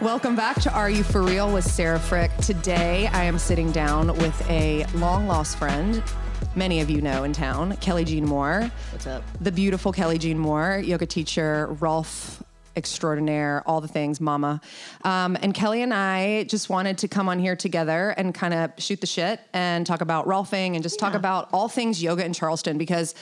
Welcome back to Are You For Real with Sarah Frick. Today I am sitting down with a long lost friend, many of you know in town, Kelly Jean Moore. What's up? The beautiful Kelly Jean Moore, yoga teacher, Rolf extraordinaire, all the things, mama. Um, and Kelly and I just wanted to come on here together and kind of shoot the shit and talk about Rolfing and just talk about all things yoga in Charleston because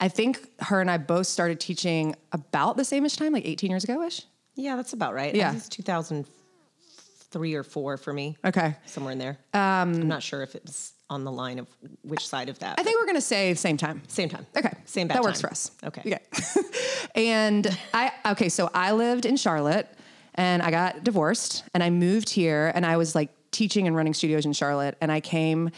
I think her and I both started teaching about the same ish time, like 18 years ago ish. Yeah, that's about right. Yeah. It's 2003 or four for me. Okay. Somewhere in there. Um, I'm not sure if it's on the line of which side of that. I think we're going to say same time. same time. Okay. Same bad That works time. for us. Okay. Okay. and I, okay, so I lived in Charlotte and I got divorced and I moved here and I was like teaching and running studios in Charlotte and I came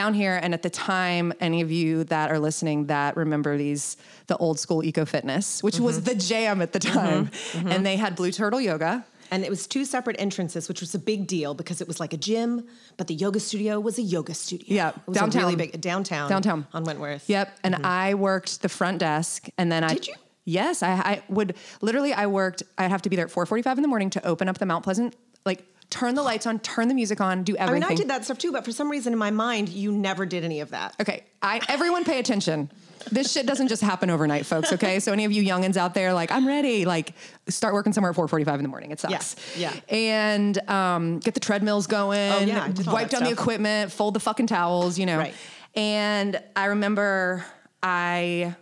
down here and at the time any of you that are listening that remember these the old school eco fitness which was Mm-hmm. the jam at the time and they had blue turtle yoga And it was two separate entrances, which was a big deal because it was like a gym, but the yoga studio was a yoga studio. Yeah, it was downtown. really big downtown. Downtown. on Wentworth. Yep. And I worked the front desk and then I Mm-hmm. Did you? Yes, I, I would literally I worked I'd have to be there at 4:45 in the morning to open up the Mount Pleasant like turn the lights on, turn the music on, do everything. I mean, I did that stuff too, but for some reason in my mind, you never did any of that. Okay, I everyone pay attention. This shit doesn't just happen overnight, folks. Okay, so any of you youngins out there, like I'm ready, like start working somewhere at 4:45 in the morning. It sucks. Yeah, And um, get the treadmills going. Oh, yeah, I did all wipe down the equipment, fold the fucking towels. You know. Right. And I remember I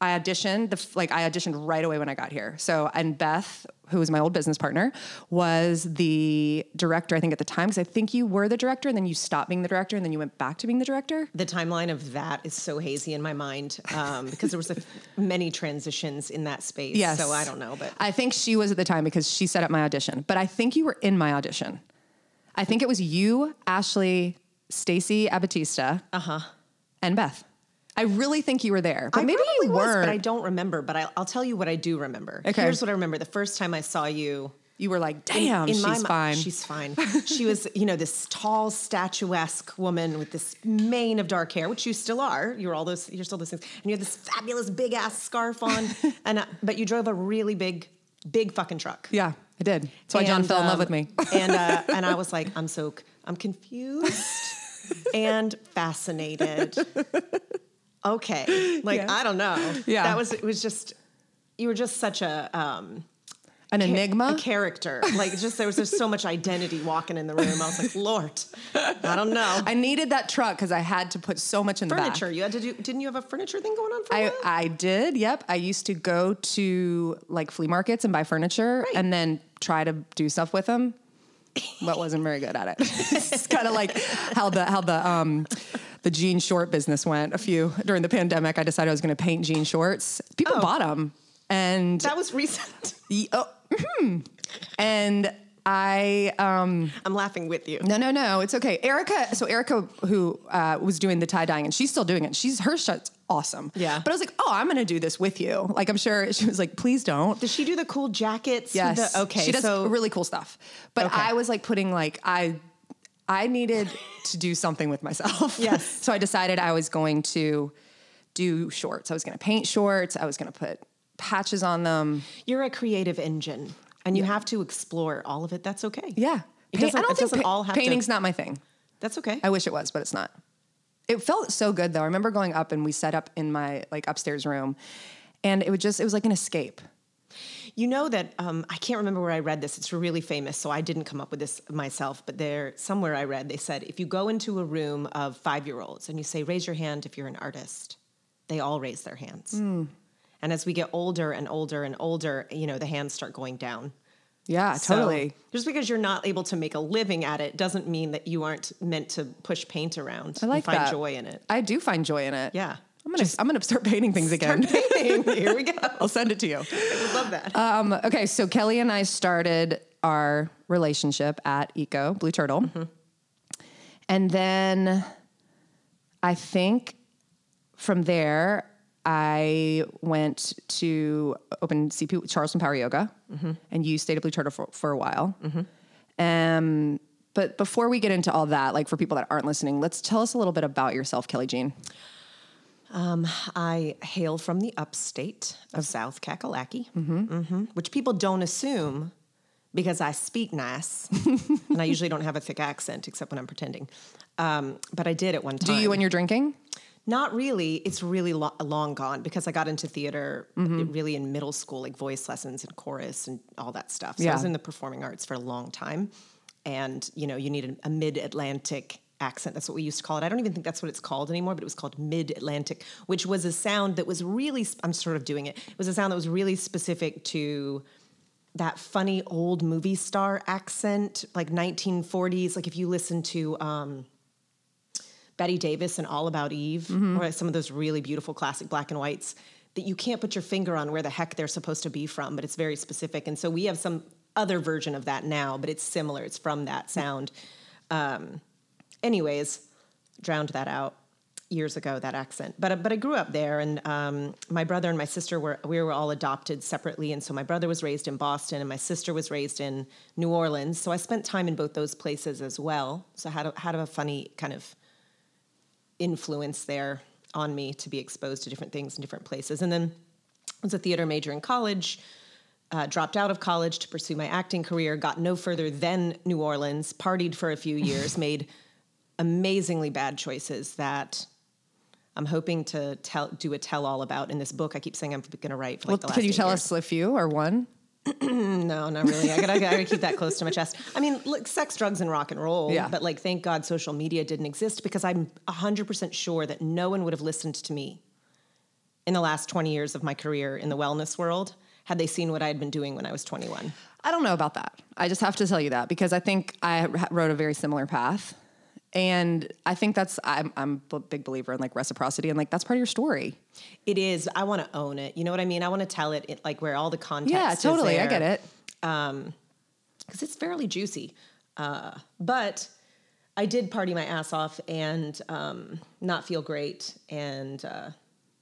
I auditioned the like I auditioned right away when I got here. So and Beth, who was my old business partner, was the director. I think at the time because I think you were the director, and then you stopped being the director, and then you went back to being the director. The timeline of that is so hazy in my mind um, because there was a, many transitions in that space. Yes. So I don't know, but I think she was at the time because she set up my audition. But I think you were in my audition. I think it was you, Ashley, Stacy Abatista, uh-huh. and Beth. I really think you were there, but I maybe you was, weren't. but I don't remember. But I, I'll tell you what I do remember. Okay. Here's what I remember: the first time I saw you. you were like, "Damn, in she's my mi- fine." She's fine. she was, you know, this tall, statuesque woman with this mane of dark hair, which you still are. You're all those. You're still those things, and you have this fabulous big ass scarf on. and uh, but you drove a really big, big fucking truck. yeah, I did. That's why John And, fell in love um, with me. and uh, and I was like, I'm so I'm confused and fascinated. Okay, like Yeah. I don't know. Yeah. that was it. Was just you were just such a um, An ca- enigma. a character. Like just there was just so much identity walking in the room. I was like, Lord, I don't know. I needed that truck because I had to put so much in the back. furniture. You had to do. Didn't you have a furniture thing going on for I? I did. Yep. I used to go to like flea markets and buy furniture Right. and then try to do stuff with them. But wasn't very good at it. it's kind of like how the how the um the jean short business went. A few during the pandemic, I decided I was going to paint jean shorts. People Oh. bought them, and that was recent. y- oh, mhm. and I um I'm laughing with you. no, no, no. It's okay. Erica, so Erica, who uh, was doing the tie dyeing, and she's still doing it. She's her shirt's awesome. Yeah. But I was like, oh, I'm going to do this with you. Like, I'm sure she was like, please don't. Does she do the cool jackets? Yes. The, okay. She does so really cool stuff. But Okay. I was like putting like I, I needed to do something with myself. Yes. so I decided I was going to do shorts. I was going to paint shorts. I was going to put patches on them. You're a creative engine, and you have to explore all of it. That's okay. Yeah. It doesn't- I don't think doesn't pa- all have to- painting's not my thing. That's okay. I wish it was, but it's not. It felt so good though. I remember going up and we set up in my like upstairs room, and it would just it was like an escape. You know that um, I can't remember where I read this. It's really famous, so I didn't come up with this myself. But there, somewhere I read, they said if you go into a room of five-year-olds and you say, "Raise your hand if you're an artist," they all raise their hands. Hmm. And as we get older and older and older, you know, the hands start going down. Yeah, So, totally. just because you're not able to make a living at it doesn't mean that you aren't meant to push paint around I like and find that. joy in it. I do find joy in it. Yeah. I'm gonna I'm gonna start painting things again. Painting. Here we go. I'll send it to you. I would love that. Um, okay, so Kelly and I started our relationship at Eco Blue Turtle, Mm-hmm. and then I think from there I went to open CP Charleston Power Yoga, Mm-hmm. and you stayed at Blue Turtle for, for a while. Um, but before we get into all that, like for people that aren't listening, let's tell us a little bit about yourself, Kelly Jean. I hail from the upstate of South Kakalaki, Mhm. which people don't assume because I speak nice, and I usually don't have a thick accent except when I'm pretending. Um, but I did at one time. Do you when you're drinking? Not really. It's really lo- long gone because I got into theater Mm-hmm. really in middle school, like voice lessons and chorus and all that stuff. So I was in the performing arts for a long time. And, you know, you need a, a mid Atlantic accent. That's what we used to call it. I don't even think that's what it's called anymore, but it was called mid Atlantic, which was a sound that was really, I'm sort of doing it. It was a sound that was really specific to that funny old movie star accent, like 1940s. Like if you listen to, um, Bette Davis and All About Eve, or some of those really beautiful classic black and whites that you can't put your finger on where the heck they're supposed to be from, but it's very specific. And so we have some other version of that now, but it's similar. It's from that sound. Um, anyways, drowned that out years ago that accent. But but I grew up there, and um, my brother and my sister were we were all adopted separately, and so my brother was raised in Boston, and my sister was raised in New Orleans. So I spent time in both those places as well. So I had a, had a funny kind of influence there on me to be exposed to different things in different places. And then I was a theater major in college, uh, dropped out of college to pursue my acting career, got no further than New Orleans, partied for a few years, made amazingly bad choices that I'm hoping to tell, do a tell all about in this book. I keep saying I'm going to write for like Well, the last could you tell years. us a few or one? No, not really. I gotta, I gotta keep that close to my chest. I mean, look, sex, drugs, and rock and roll. Yeah. But like, thank God social media didn't exist because I'm 100% sure that no one would have listened to me in the last 20 years of my career in the wellness world had they seen what I had been doing when I was 21. I don't know about that. I just have to tell you that because I think I wrote a very similar path. And I think that's, I'm, I'm a big believer in like reciprocity and like that's part of your story. It is. I want to own it. You know what I mean? I want to tell it, it like where all the context. Yeah, totally. I get it. Um, because it's fairly juicy. Uh, but I did party my ass off and um, not feel great, and uh,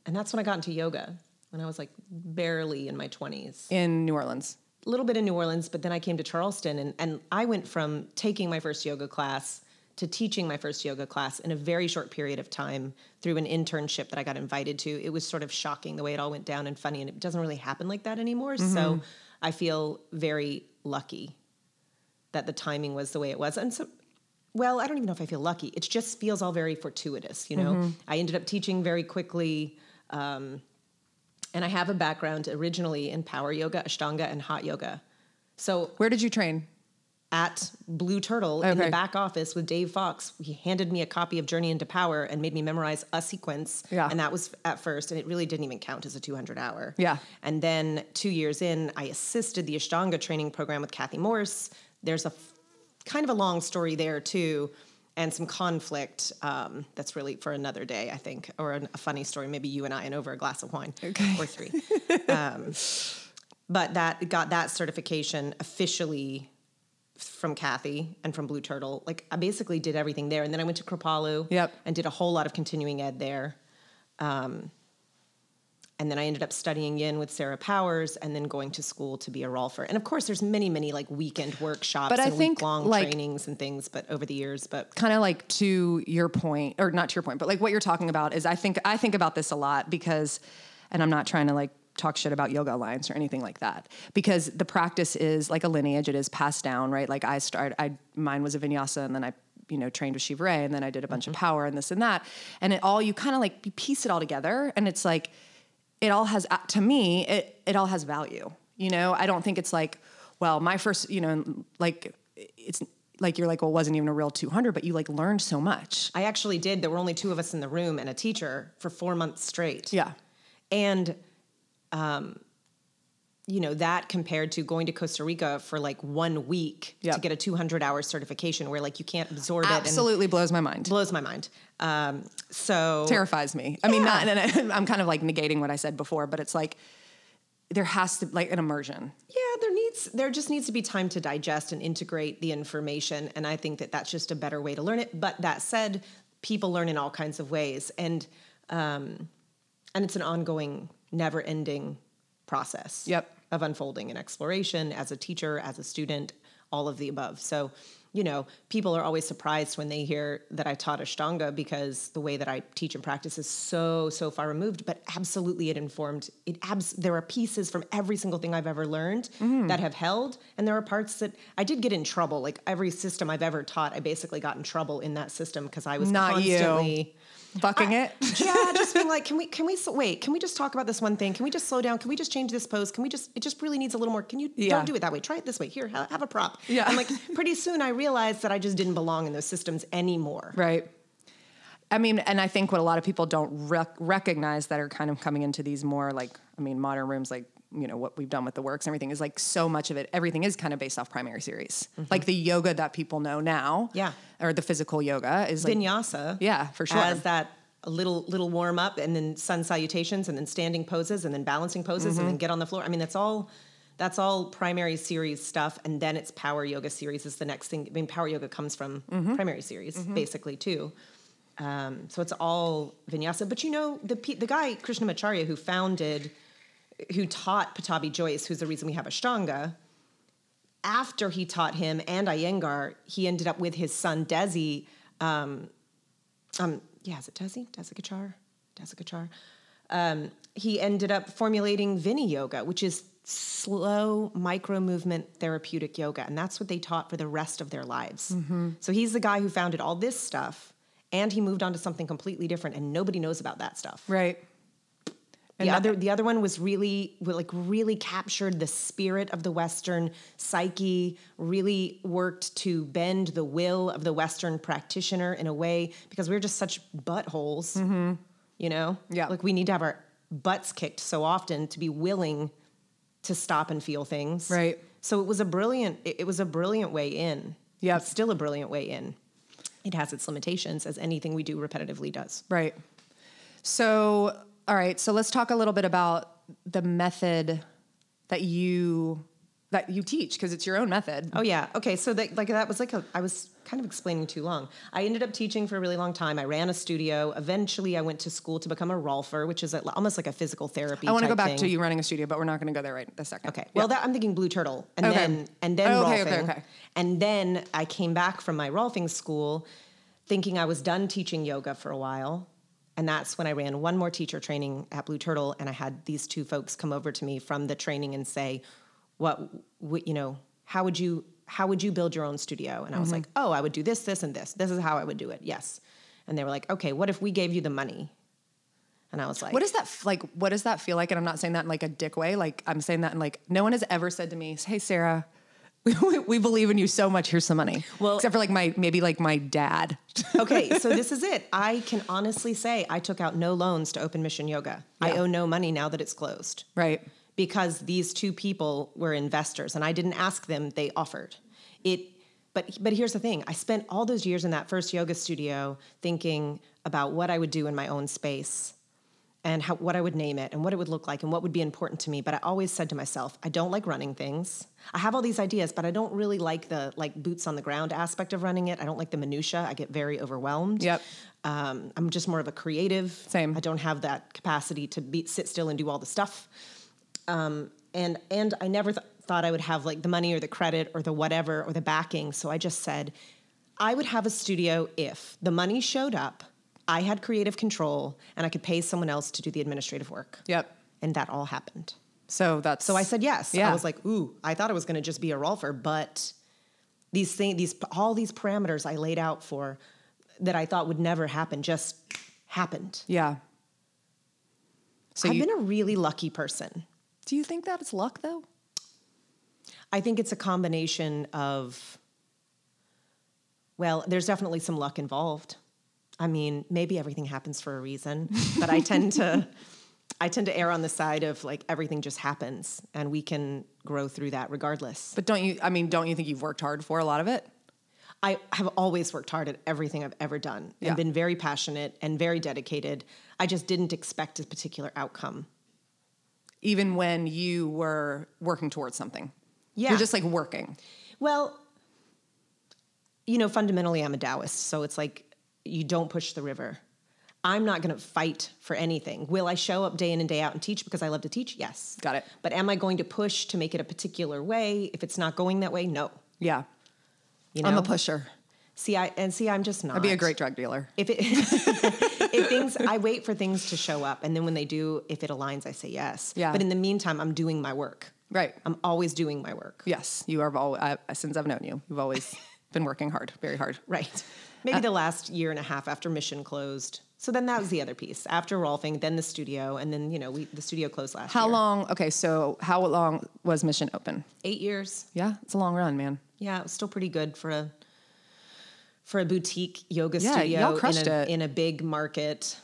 and that's when I got into yoga when I was like barely in my twenties. In New Orleans. A little bit in New Orleans, but then I came to Charleston, and and I went from taking my first yoga class to teaching my first yoga class in a very short period of time through an internship that I got invited to. It was sort of shocking the way it all went down and funny, and it doesn't really happen like that anymore. So I feel very lucky that the timing was the way it was. And so, well, I don't even know if I feel lucky. It just feels all very fortuitous, you know? I ended up teaching very quickly. Um, and I have a background originally in power yoga, Ashtanga, and hot yoga. So Where did you train? At Blue Turtle in the back office with Dave Fox. He handed me a copy of Journey into Power and made me memorize a sequence. Yeah. And that was at first, and it really didn't even count as a 200 hour. Yeah. And then two years in, I assisted the Ashtanga training program with Kathy Morse. There's a f- kind of a long story there too. And some conflict um, that's really for another day, I think, or an, a funny story. Maybe you and I, and over a glass of wine Okay. or three. um, but that got that certification officially from Kathy and from Blue Turtle. Like I basically did everything there, and then I went to Kripalu Yep. and did a whole lot of continuing ed there. Um, and then I ended up studying in with Sarah Powers, and then going to school to be a Rolfer. And of course, there's many, many like weekend workshops But I and think, week-long like- trainings and things. But over the years, but kind of like to your point or not to your point but like what you're talking about is i think i think about this a lot because and i'm not trying to like talk shit about yoga alliance or anything like that. Because the practice is like a lineage. It is passed down right? Like i started i mine was a vinyasa and then i you know trained with Shiva Rea, and then i did a bunch of power and this and that. And it all you kind of like you piece it all together and it's like it all has uh, to me it, it all has value you know? I don't think it's like well my first you know like it's like you're like well it wasn't even a real 200 but you like learned so much. I actually did. There were only two of us in the room and a teacher for four months straight. yeah. And, um, you know, that compared to going to Costa Rica for like one week Yep. to get a 200 hour certification where like you can't absorb it absolutely blows my mind blows my mind. Um, so terrifies me i mean not and i'm kind of like negating what i said before but it's like there has to like an immersion yeah, there needs, there just needs to be time to digest and integrate the information. And I think that that's just a better way to learn it. But that said, people learn in all kinds of ways. And, um, and it's an ongoing, never ending process. Yep. of unfolding and exploration as a teacher, as a student, all of the above. So you know, people are always surprised when they hear that I taught Ashtanga because the way that I teach and practice is so, so far removed. But absolutely, it informed. It abs- there are pieces from every single thing I've ever learned Mm-hmm. that have held, and there are parts that I did get in trouble. Like every system I've ever taught, I basically got in trouble in that system because I was Not you. Bucking I- it. yeah, just being like, can we, can we, wait, can we just talk about this one thing? Can we just slow down? Can we just change this pose? Can we just, it just really needs a little more. Can you, Yeah. don't do it that way. Try it this way. Here, ha- have a prop. Yeah. And like pretty soon I realized that I just didn't belong in those systems anymore. Right. I mean, and I think what a lot of people don't rec- recognize that are kind of coming into these more like, I mean, modern rooms, like, you know, what we've done with the works and everything is like so much of it, everything is kind of based off primary series. Like the yoga that people know now. Mm-hmm. Yeah. Or the physical yoga is like, Vinyasa. Yeah, for sure. As that a little little warm up and then sun salutations and then standing poses and then balancing poses Mm-hmm. and then get on the floor. I mean, that's all that's all primary series stuff and then it's power yoga series is the next thing. I mean, power yoga comes from Mm-hmm. primary series basically too. Um, so it's all vinyasa. But you know, the the guy Krishnamacharya who founded, who taught Pattabhi Jois, who's the reason we have Ashtanga. After he taught him and Iyengar, he ended up with his son Desi. Um, um, yeah, is it Desi? Desikachar? Desikachar. Um, he ended up formulating Viniyoga, which is slow micro movement therapeutic yoga. And that's what they taught for the rest of their lives. So he's the guy who founded all this stuff and he moved on to something completely different and nobody knows about that stuff. right. The other, the other one was really, like, really captured the spirit of the Western psyche. Really worked to bend the will of the Western practitioner in a way because we are just such buttholes, you know. Mm-hmm. Yeah. like we need to have our butts kicked so often to be willing to stop and feel things. Right. So it was a brilliant. It, it was a brilliant way in. Yeah. It's still a brilliant way in. It has its limitations, as anything we do repetitively does. Right. So, all right. So let's talk a little bit about the method that you that you teach because it's your own method. Oh yeah. Okay. So that like that was like a I was kind of explaining too long. I ended up teaching for a really long time. I ran a studio. Eventually, I went to school to become a Rolfer, which is a, almost like a physical therapy. I want to go back thing. to you running a studio, but we're not going to go there right this second. Okay. Well, that, I'm thinking Blue Turtle, and Okay. then and then Oh, okay, Rolfing, okay, okay. and then I came back from my Rolfing school, thinking I was done teaching yoga for a while, and that's when I ran one more teacher training at Blue Turtle, and I had these two folks come over to me from the training and say, "What, what you know, how would you how would you build your own studio?" And I was Mm-hmm. like, "Oh, I would do this, this, and this. This is how I would do it." Yes. And they were like, "Okay, what if we gave you the money?" And I was like, What does that like? What does that feel like? And I'm not saying that in like a dick way. Like I'm saying that in like no one has ever said to me, "Hey, Sarah, we, we believe in you so much. Here's some money." Well- except for like my maybe like my dad. okay, so this is it. I can honestly say I took out no loans to Open Mission Yoga. I owe no money now that it's closed right. because these two people were investors and I didn't ask them, they offered. It but but here's the thing. I spent all those years in that first yoga studio thinking about what I would do in my own space and how, what I would name it and what it would look like and what would be important to me. But I always said to myself, I don't like running things. I have all these ideas, but I don't really like the like boots on the ground aspect of running it. I don't like the minutia. I get very overwhelmed. Yep. Um, I'm just more of a creative. Same. I don't have that capacity to be sit still and do all the stuff. Um, and and I never th- thought I would have like the money or the credit or the whatever or the backing. So I just said, I would have a studio if the money showed up, I had creative control, and I could pay someone else to do the administrative work. Yep. And that all happened. So that's So I said yes. Yeah. I was like, ooh, I thought it was going to just be a rolfer, but these things, these all these parameters I laid out for that I thought would never happen just happened. yeah. So I've you, been a really lucky person. do you think that it's luck though? I think it's a combination of, well, there's definitely some luck involved. I mean, maybe everything happens for a reason, but I tend to, I tend to err on the side of like everything just happens and we can grow through that regardless. But don't you? I mean, don't you think you've worked hard for a lot of it? I have always worked hard at everything I've ever done Yeah. and been very passionate and very dedicated. I just didn't expect a particular outcome. Even when you were working towards something. Yeah. You're just like working. Well, you know, fundamentally, I'm a Taoist, so it's like you don't push the river. I'm not going to fight for anything. Will I show up day in and day out and teach because I love to teach? Yes. Got it. But am I going to push to make it a particular way? If it's not going that way, no. Yeah. You know, I'm a pusher. see, I and see, I'm just not. I'd be a great drug dealer. If it, if things, I wait for things to show up, and then when they do, if it aligns, I say yes. Yeah. But in the meantime, I'm doing my work. Right. I'm always doing my work. Yes, you are always, I, since I've known you, you've always been working hard, very hard. Right. Maybe the last year and a half after Mission closed. So then that was the other piece. After Rolfing, then the studio, and then you know we the studio closed last How year. long? Okay, so how long was Mission open? Eight years. Yeah, it's a long run, man. Yeah, it was still pretty good for a for a boutique yoga Yeah, studio y'all in a it. in a big market,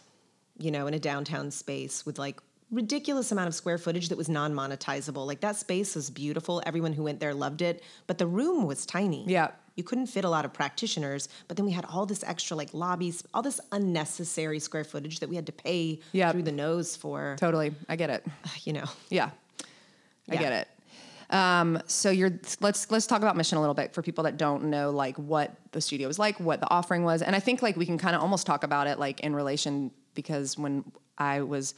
you know, in a downtown space with like ridiculous amount of square footage that was non-monetizable. Like that space was beautiful. Everyone who went there loved it, but the room was tiny. Yeah. You couldn't fit a lot of practitioners, but then we had all this extra like lobbies, all this unnecessary square footage that we had to pay Yeah. through the nose for, Totally, I get it. you know. Yeah, I Yeah. get it. Um, so you're let's let's talk about mission a little bit for people that don't know like what the studio was like, what the offering was, and I think like we can kind of almost talk about it like in relation because when I was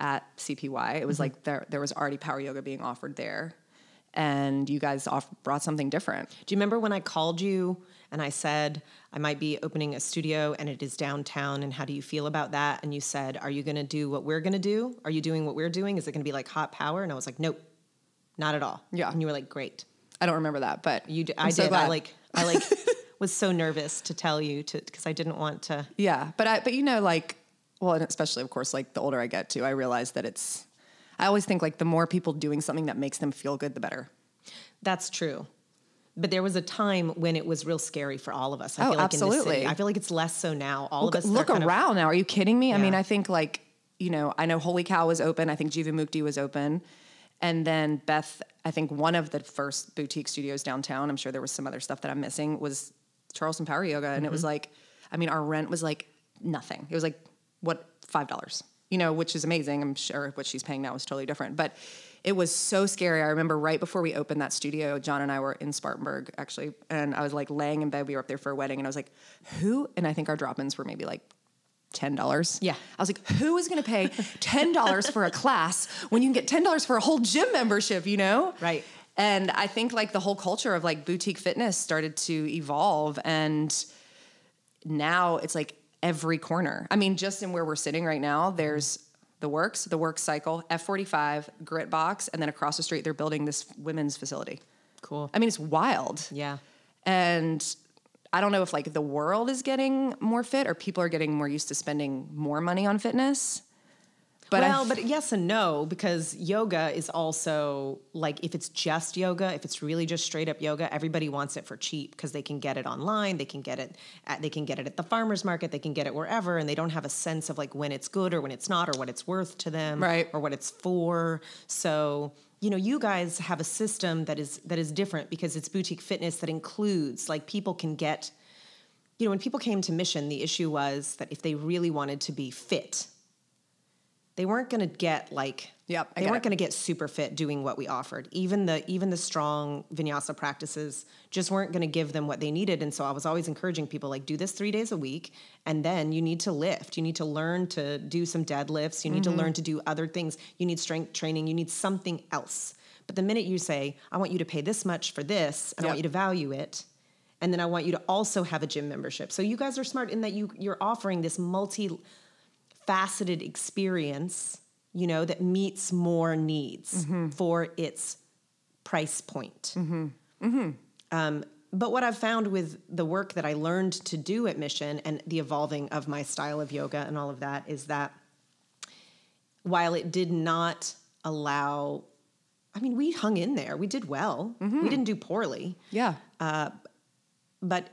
at CPY, it was like there there was already power yoga being offered there, and you guys off, brought something different. Do you remember when I called you and I said I might be opening a studio and it is downtown and how do you feel about that? And you said, "Are you going to do what we're going to do? Are you doing what we're doing? Is it going to be like hot power?" And I was like, "Nope. Not at all." Yeah. And you were like, "Great." I don't remember that, but You d- I so did. I like I like was so nervous to tell you to cuz I didn't want to Yeah, but I but you know like well, and especially of course like the older I get too, I realize that it's I always think like the more people doing something that makes them feel good, the better. That's true. But there was a time when it was real scary for all of us. I Oh, feel like in this absolutely. city. I feel like it's less so now. All Look, of us look they're of- around now. Are you kidding me? I mean, I think like you know, I know Holy Cow was open. I think Jivamukti was open, and then Beth. I think one of the first boutique studios downtown. I'm sure there was some other stuff that I'm missing. Was Charleston Power Yoga, and it was Mm-hmm. like, I mean, our rent was like nothing. It was like what five dollars, you know, which is amazing. I'm sure what she's paying now is totally different, but. It was so scary. I remember right before we opened that studio, John and I were in Spartanburg actually, and I was like laying in bed. We were up there for a wedding, and I was like, "Who?" And I think our drop-ins were maybe like ten dollars. Yeah. I was like, who is going to pay ten dollars for a class when you can get ten dollars for a whole gym membership? You know, Right. And I think like the whole culture of like boutique fitness started to evolve, and now it's like every corner. I mean, just in where we're sitting right now, there's the works, the work cycle, F45, Grit Box, and then across the street they're building this women's facility. Cool. I mean, it's wild. Yeah. And I don't know if like the world is getting more fit or people are getting more used to spending more money on fitness. But well, but yes and no, because yoga is also like if it's just yoga, if it's really just straight up yoga, everybody wants it for cheap because they can get it online, they can get it at they can get it at the farmers market, they can get it wherever, and they don't have a sense of like when it's good or when it's not, or what it's worth to them, Right. or what it's for. So you know, you guys have a system that is that is different because it's boutique fitness that includes like people can get. You know, when people came to Mission, the issue was that if they really wanted to be fit, they weren't going to get like Yep, I they weren't going to get super fit doing what we offered. Even the even the strong vinyasa practices just weren't going to give them what they needed. And so i was always encouraging people like do this three days a week and then you need to lift. You need to learn to do some deadlifts. You need Mm-hmm. to learn to do other things. You need strength training. You need something else. But the minute you say i want you to pay this much for this and i want you to value it and then i want you to also have a gym membership. So you guys are smart in that you you're offering this multi faceted experience, you know, that meets more needs mm-hmm. for its price point. Mm-hmm. Mm-hmm. Um, but what I've found with the work that I learned to do at Mission and the evolving of my style of yoga and all of that is that while it did not allow, I mean, we hung in there, we did well, we didn't do poorly. Yeah, uh, but it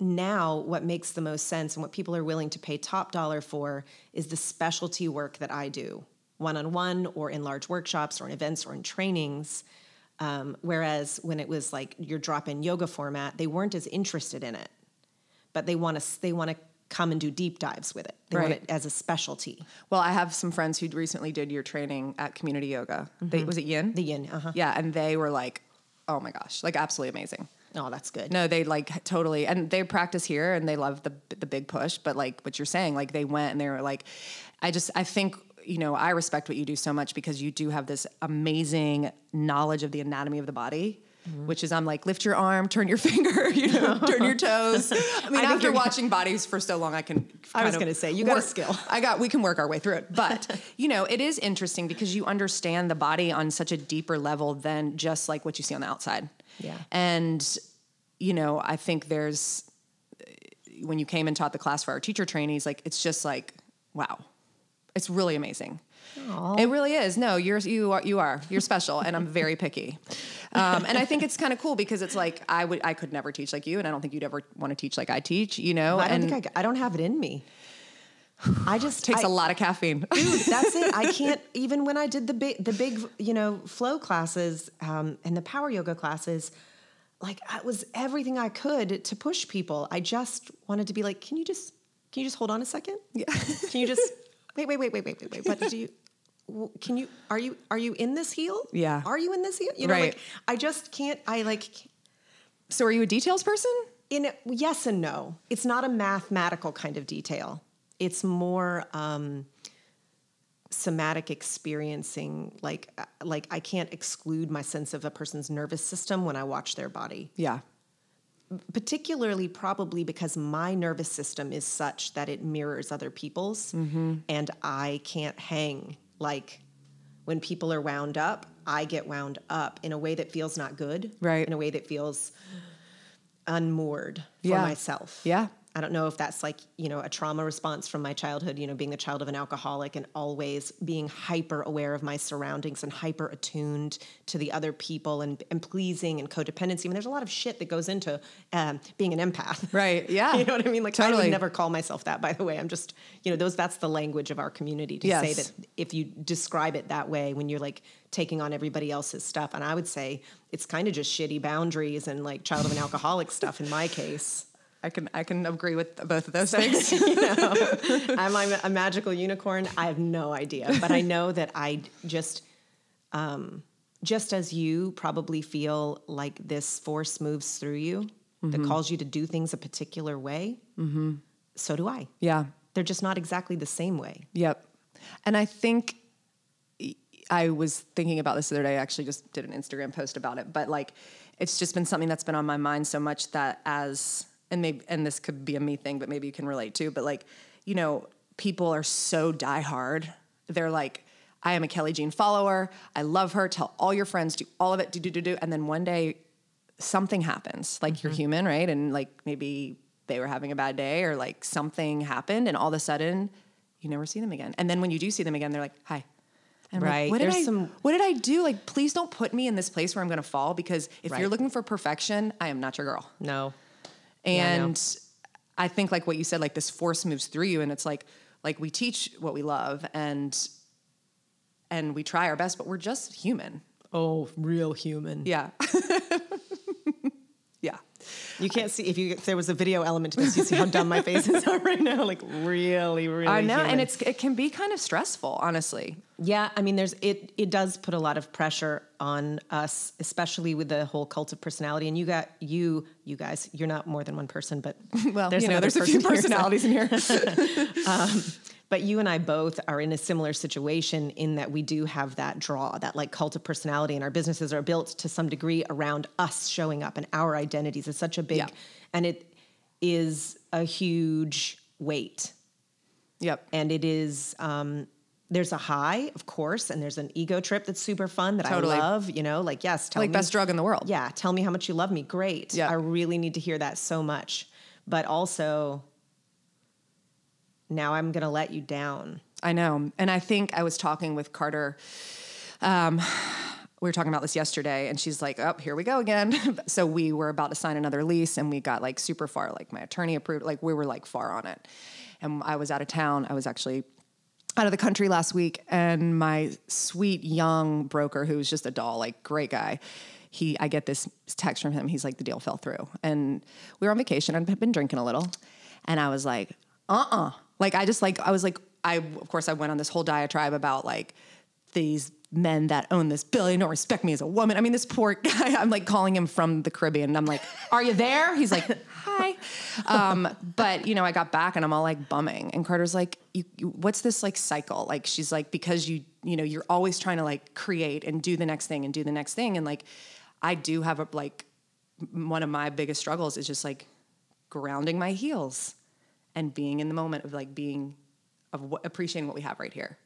now what makes the most sense and what people are willing to pay top dollar for is the specialty work that I do, one on one or in large workshops or in events or in trainings. Um, whereas when it was like your drop in yoga format, they weren't as interested in it, but they want to they want to come and do deep dives with it. They want Right. it as a specialty. Well, I have some friends who recently did your training at Community Yoga. They, was it Yin? The yin, uh huh. yeah, and they were like, "Oh my gosh, like absolutely amazing." Oh, that's good. No, they like totally, and they practice here, and they love the the big push. But like what you're saying, like they went and they were like, I just I think you know I respect what you do so much because you do have this amazing knowledge of the anatomy of the body. Mm-hmm. which is I'm like, lift your arm, turn your finger, you know, turn your toes. I mean, I after watching bodies for so long, I can. I was of gonna say, you got a skill. I got. We can work our way through it, but you know, it is interesting because you understand the body on such a deeper level than just like what you see on the outside. Yeah. And you know, I think there's when you came and taught the class for our teacher trainees, like it's just like, wow, it's really amazing. It really is. No, you're you are you are you're special, and I'm very picky. Um, and I think it's kind of cool because it's like I would I could never teach like you, and I don't think you'd ever want to teach like I teach. You know, I don't and think I, I don't have it in me. I just takes I- a lot of caffeine. Dude, that's it. I can't even when I did the big the big you know flow classes um, and the power yoga classes. Like it was everything I could to push people. I just wanted to be like, can you just can you just hold on a second? Yeah. Can you just wait wait wait wait wait wait wait? What did you? Can you are you are you in this heel? Yeah. Are you in this heel? You know, Right. like I just can't. I like So, are you a details person? in yes and no. It's not a mathematical kind of detail. It's more um, somatic experiencing. Like uh, like I can't exclude my sense of a person's nervous system when I watch their body. Yeah. Particularly, probably because my nervous system is such that it mirrors other people's, Mm-hmm. and I can't hang like when people are wound up. I get wound up in a way that feels not good, Right. In a way that feels unmoored for Yeah. myself. Yeah. I don't know if that's like, you know, a trauma response from my childhood, you know, being the child of an alcoholic and always being hyper aware of my surroundings and hyper attuned to the other people and, and pleasing and codependency. I mean, there's a lot of shit that goes into um, being an empath. Right. Yeah. You know what I mean? Like I would never call myself that, by the way. I'm just, you know, those that's the language of our community to say that if you describe it that way when you're like taking on everybody else's stuff. And I would say it's kind of just shitty boundaries and like child of an alcoholic stuff in my case. I can I can agree with both of those things. I'm a magical unicorn? I have no idea, but I know that I just, um, just as you probably feel like this force moves through you that calls you to do things a particular way. So do I. yeah. They're just not exactly the same way. Yep. And I think I was thinking about this the other day. I actually just did an Instagram post about it, but like it's just been something that's been on my mind so much that as and maybe and this could be a me thing, but maybe you can relate to. But like, you know, people are so diehard. They're like, I am a Kelly Jean follower. I love her. Tell all your friends, do all of it, do do do do. And then one day something happens. Like you're mm-hmm. human, right? And like maybe they were having a bad day or like something happened and all of a sudden you never see them again. And then when you do see them again, they're like, hi. And I'm like, Right. what did I some- what did I do? Like, please don't put me in this place where I'm gonna fall because if Right. you're looking for perfection, I am not your girl. No. Yeah, I. And I think like what you said, like this force moves through you and it's like like we teach what we love and and we try our best, but we're just human. Oh, real human. Yeah. You can't see if you if there was a video element to this. You see how dumb my faces are right now. Like really, really. I know, human. and it's it can be kind of stressful, honestly. Yeah, I mean, there's it. It does put a lot of pressure on us, especially with the whole cult of personality. And you got you, you guys. You're not more than one person, but Well, you know, there's a few person here, so- personalities in here. Um, But you and I both are in a similar situation in that we do have that draw, that like cult of personality, and our businesses are built to some degree around us showing up and our identities. It's such a big, Yeah. and it is a huge weight. yep. and it is um, there's a high of course and there's an ego trip that's super fun that Totally. i love you know like yes tell Like me best drug in the world. yeah tell me how much you love me great Yeah. i really need to hear that so much but also now i'm gonna let you down I know. And I think I was talking with Carter. Um, we were talking about this yesterday, and she's like, "Oh, here we go again." so we were about to sign another lease, and we got like super far. Like my attorney approved. Like we were like far on it, and I was out of town. I was actually out of the country last week, and my sweet young broker, who was just a doll, like great guy. He, I get this text from him. He's like, the deal fell through, and we were on vacation. I'd been drinking a little, and I was like, uh, uh Like I just like I was like I of course I went on this whole diatribe about like these men that own this building don't respect me as a woman. I mean, this poor guy. I'm like calling him from the Caribbean, and I'm like, "Are you there?" He's like, "Hi," um, but you know, I got back and I'm all like bumming, and Carter's like, you, you, "What's this like cycle?" Like she's like, "Because you, you know, you're always trying to like create and do the next thing and do the next thing, and like." I do have a like one of my biggest struggles is just like grounding my heels and being in the moment of like being of what, appreciating what we have right here.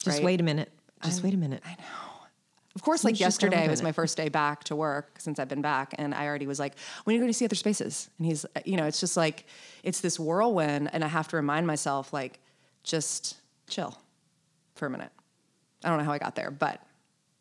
Just right? wait a minute. Just wait a minute. I know. Of course, like Let's just ground yesterday was my first day back to work since I've been back, and I already was like, "When are you going to see other spaces?" And he's, uh, you know, it's just like it's this whirlwind, and I have to remind myself, like, just chill for a minute. I don't know how I got there, but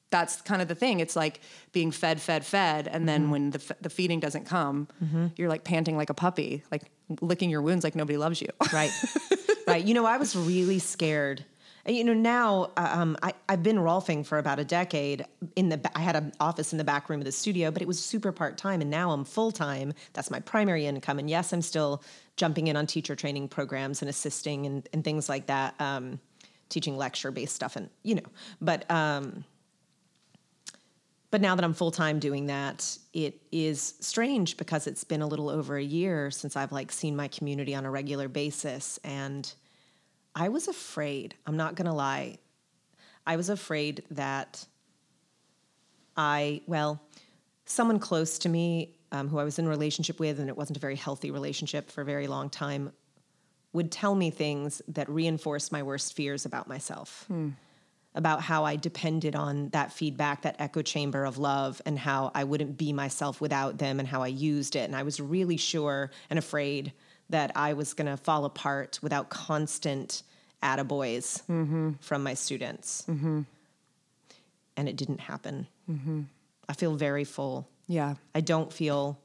that's kind of the thing. It's like being fed, fed, fed, and Mm-hmm. then when the f- the feeding doesn't come, you're like panting like a puppy, like licking your wounds, like nobody loves you. Right. right. You know, I was really scared. And, You know, now um, I, I've been Rolfing for about a decade. In the, I had an office in the back room of the studio, but it was super part time, and now I'm full time. That's my primary income. And yes, I'm still jumping in on teacher training programs and assisting and, and things like that, um, teaching lecture based stuff, and you know. But um, but now that I'm full time doing that, it is strange because it's been a little over a year since I've like seen my community on a regular basis. And I was afraid, I'm not gonna lie, I was afraid that I, well, someone close to me um, who I was in a relationship with, and it wasn't a very healthy relationship for a very long time, would tell me things that reinforced my worst fears about myself about how I depended on that feedback, that echo chamber of love, and how I wouldn't be myself without them, and how I used it. And I was really sure and afraid that I was going to fall apart without constant attaboys mm-hmm. from my students. Mm-hmm. And it didn't happen. Mm-hmm. I feel very full. Yeah, I don't feel.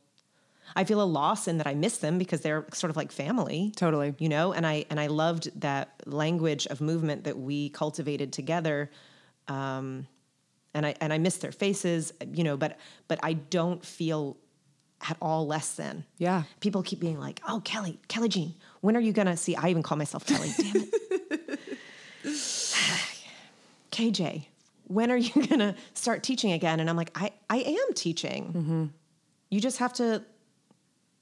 I feel a loss in that I miss them because they're sort of like family totally. you know? And i and i loved that language of movement that we cultivated together um and i and i miss their faces you know but but i don't feel at all less than. Yeah. people keep being like oh kelly kelly jean when are you gonna see i even call myself kelly damn it. Kj when are you gonna start teaching again? And i'm like i i am teaching. You just have to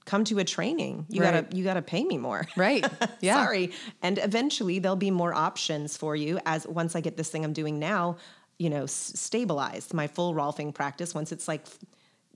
come to a training you Right. gotta you gotta pay me more Right. Yeah. Sorry. And eventually there'll be more options for you as once I get this thing I'm doing now, you know, s- stabilized my full Rolfing practice. Once it's like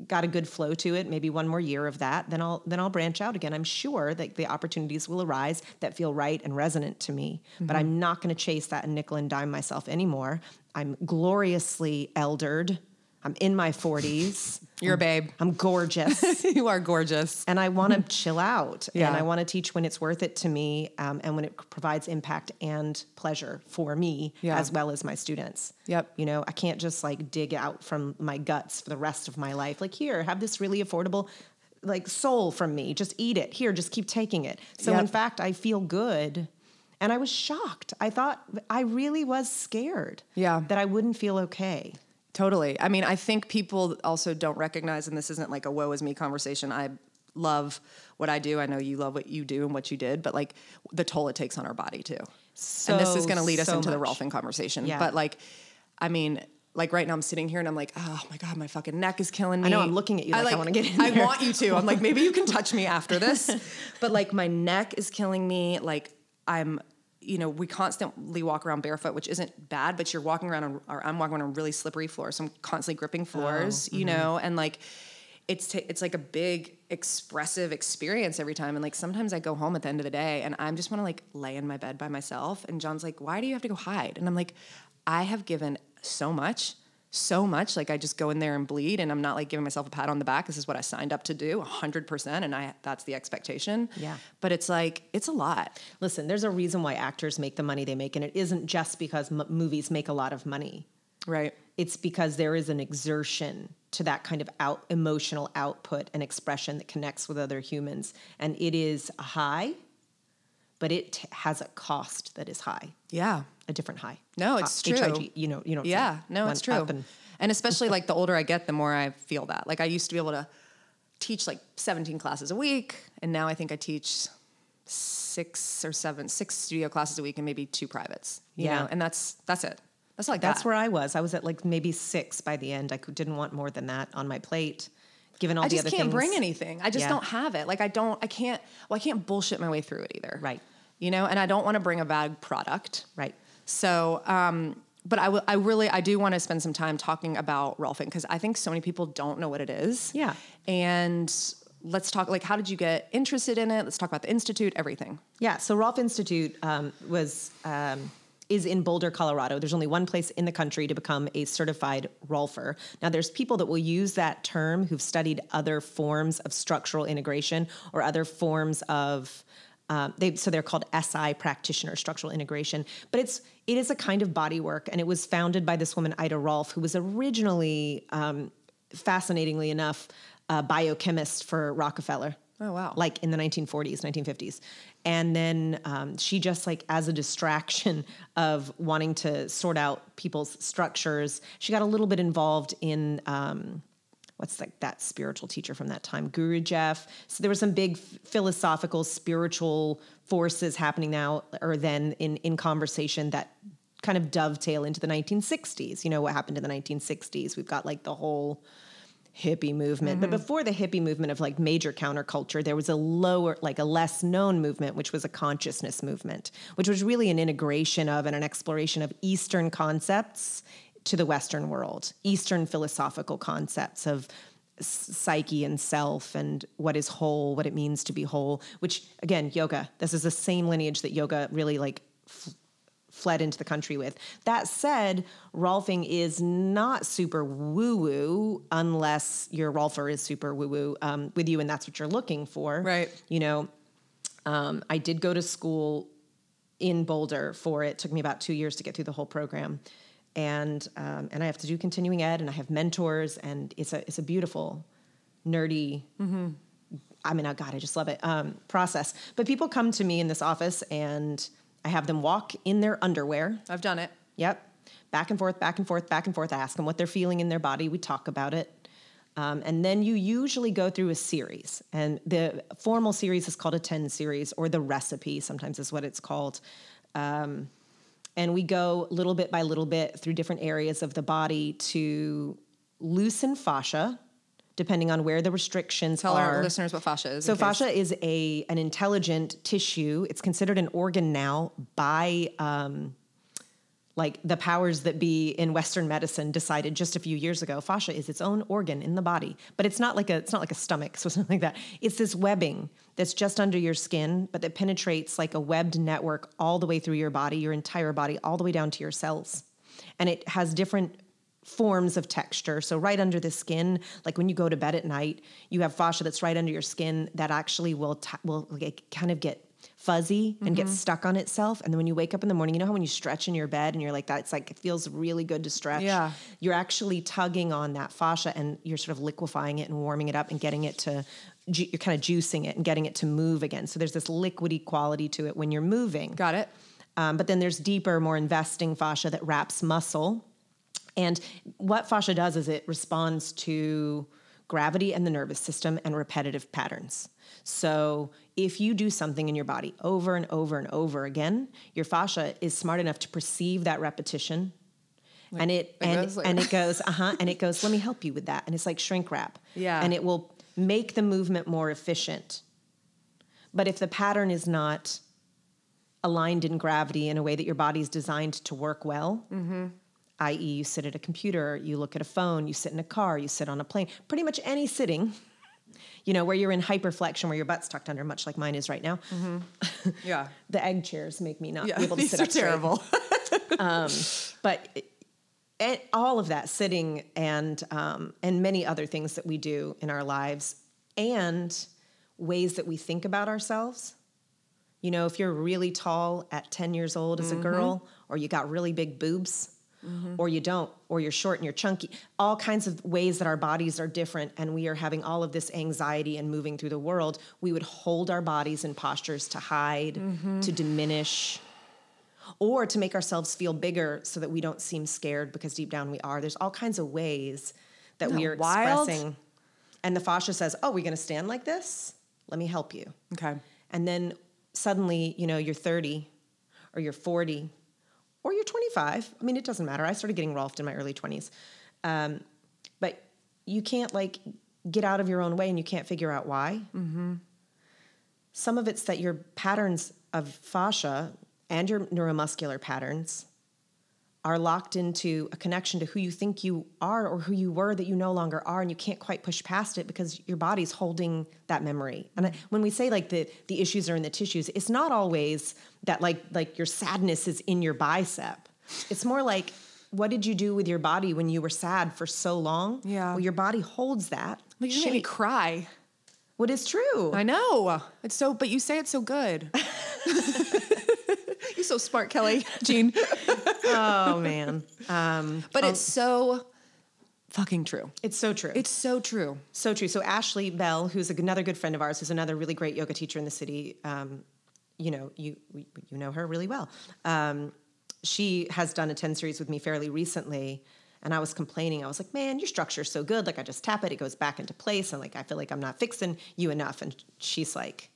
got a good flow to it, maybe one more year of that, then I'll then I'll branch out again. I'm sure that the opportunities will arise that feel right and resonant to me. But I'm mm-hmm. not going to chase that and nickel and dime myself anymore. I'm gloriously eldered. I'm in my 40s. You're a babe. I'm gorgeous you are gorgeous. and I want to chill out Yeah. and I want to teach when it's worth it to me um, and when it provides impact and pleasure for me Yeah. as well as my students. Yep. You know, I can't just like dig out from my guts for the rest of my life. Like, here, have this really affordable like soul from me. Just eat it. Here, just keep taking it. So Yep. in fact, I feel good. And I was shocked. I thought I really was scared Yeah. that I wouldn't feel okay. Totally. I mean, I think people also don't recognize, and this isn't like a woe is me conversation. I love what I do. I know you love what you do and what you did, but like the toll it takes on our body too. and this is going to lead us so into the much. Rolfing conversation. Yeah. But like, I mean, like right now I'm sitting here and I'm like, oh my God, my fucking neck is killing me. I know, I'm looking at you like I wanna get in I want you to. I'm like, maybe you can touch me after this. but like my neck is killing me. Like I'm, you know, we constantly walk around barefoot, which isn't bad, but you're walking around on, or I'm walking around on a really slippery floors. So I'm constantly gripping oh, floors, you mm-hmm. know, and like it's t- it's like a big expressive experience every time. And like sometimes I go home at the end of the day and I'm just want to like lay in my bed by myself. And John's like, why do you have to go hide? And I'm like, I have given so much. So much, like I just go in there and bleed, and I'm not like giving myself a pat on the back. This is what I signed up to do, hundred percent, and I that's the expectation. Yeah. but it's like it's a lot. Listen, there's a reason why actors make the money they make, and it isn't just because m- movies make a lot of money. Right. It's because there is an exertion to that kind of out emotional output and expression that connects with other humans, and it is high, but it t- has a cost that is high, Yeah. A different high. No, it's Uh, true. HIG, you know, you know. Yeah, no, it's true. and- And especially like the older I get, the more I feel that. Like I used to be able to teach like 17 classes a week, and now I think I teach six or seven, six studio classes a week and maybe two privates. You Yeah. know, and that's that's it. That's like That's that. where I was. I was at like maybe six by the end. I didn't want more than that on my plate, given all I the just other can't things. bring anything. I just Yeah. don't have it. Like I don't. I can't. Well, I can't bullshit my way through it either. Right. You know, and I don't want to bring a bad product. Right. So um, but I, w- I really I do want to spend some time talking about Rolfing because I think so many people don't know what it is. Yeah. And let's talk like how did you get interested in it? Let's talk about the institute, everything. Yeah, so Rolf Institute um, was um, is in Boulder, Colorado. There's only one place in the country to become a certified Rolfer. Now, there's people that will use that term who've studied other forms of structural integration or other forms of um, they so they're called SI practitioner structural integration, but it's it is a kind of body work, and it was founded by this woman Ida Rolf, who was originally, um, fascinatingly enough, a biochemist for Rockefeller. Oh, wow. Like in the 1940s, 1950s, and then um, she just like as a distraction of wanting to sort out people's structures, she got a little bit involved in. Um, what's like that spiritual teacher from that time, Gurdjieff. So there were some big philosophical, spiritual forces happening now or then in in conversation that kind of dovetail into the 1960s. You know what happened in the 1960s? We've got like the whole hippie movement. But mm-hmm. before the hippie movement of like major counterculture, there was a lower, like a less known movement, which was a consciousness movement, which was really an integration of and an exploration of Eastern concepts to the Western world, Eastern philosophical concepts of psyche and self and what is whole, what it means to be whole, which again, yoga, this is the same lineage that yoga really like fled into the country with. That said, Rolfing is not super woo woo unless your Rolfer is super woo woo um, with you and that's what you're looking for. Right. You know, um, I did go to school in Boulder for it. took me about two years to get through the whole program. And um, and I have to do continuing ed, and I have mentors, and it's a it's a beautiful, nerdy. I mean, oh God, I just love it. Um, process. But people come to me in this office, and I have them walk in their underwear. I've done it. Yep. Back and forth, back and forth, back and forth. I ask them what they're feeling in their body. We talk about it. Um, and then you usually go through a series. And the formal series is called a 10 series or the recipe, sometimes is what it's called. Um, and we go little bit by little bit through different areas of the body to loosen fascia, depending on where the restrictions Tell are. our listeners what fascia is. So in case- fascia is a an intelligent tissue. It's considered an organ now by um, like the powers that be in Western medicine decided just a few years ago. Fascia is its own organ in the body, but it's not like a it's not like a stomach, so something like that. It's this webbing that's just under your skin, but that penetrates like a webbed network all the way through your body, your entire body, all the way down to your cells, and it has different forms of texture. So right under the skin, like when you go to bed at night, you have fascia that's right under your skin that actually will will like kind of get fuzzy and get stuck on itself. And then when you wake up in the morning, you know how when you stretch in your bed and you're like that, it's like it feels really good to stretch. Yeah. You're actually tugging on that fascia and you're sort of liquefying it and warming it up and getting it to you're kind of juicing it and getting it to move again. So there's this liquidy quality to it when you're moving. Got it. Um, but then there's deeper, more investing fascia that wraps muscle. And what fascia does is it responds to gravity and the nervous system and repetitive patterns. So if you do something in your body over and over and over again, your fascia is smart enough to perceive that repetition. and it like and, like- and it goes, uh-huh, and it goes, let me help you with that. And it's like shrink wrap. Yeah. And it will make the movement more efficient. But if the pattern is not aligned in gravity in a way that your body's designed to work well, i.e., you sit at a computer, you look at a phone, you sit in a car, you sit on a plane, pretty much any sitting, you know, where you're in hyperflexion, where your butt's tucked under, much like mine is right now. Mm-hmm. Yeah. The egg chairs make me not Yeah. be able to These sit are up straight. terrible. Um, but it, it- all of that, sitting and um, and many other things that we do in our lives, and ways that we think about ourselves. You know, if you're really tall at 10 years old as a mm-hmm. girl, or you got really big boobs, Mm-hmm. or you don't, or you're short and you're chunky, all kinds of ways that our bodies are different, and we are having all of this anxiety and moving through the world, we would hold our bodies in postures to hide, mm-hmm. to diminish, or to make ourselves feel bigger so that we don't seem scared because deep down we are. There's all kinds of ways that we are wild? expressing. And the fascia says, Oh, we're going to stand like this? Let me help you. okay. And then suddenly, you know, you're 30 or you're 40 or you're 25. I mean, it doesn't matter. I started getting Rolfed in my early 20s. Um, but you can't like get out of your own way and you can't figure out why. Some of it's that your patterns of fascia and your neuromuscular patterns are locked into a connection to who you think you are or who you were that you no longer are and you can't quite push past it because your body's holding that memory and I, when we say like the the issues are in the tissues it's not always that like like your sadness is in your bicep it's more like what did you do with your body when you were sad for so long Yeah. well your body holds that Like you made me cry. What is true I know. It's so, but you say it so good. You're so smart, Kelly. Jean. oh man um, But it's so fucking true. it's so true It's so true. So true. So Ashley Bell, who's another good friend of ours, who's another really great yoga teacher in the city. Um, you know, you you know her really well. Um, she has done a ten series with me fairly recently, and I was complaining. I was like, "Man, your structure's so good. Like, I just tap it, it goes back into place, and like I feel like I'm not fixing you enough." And she's like,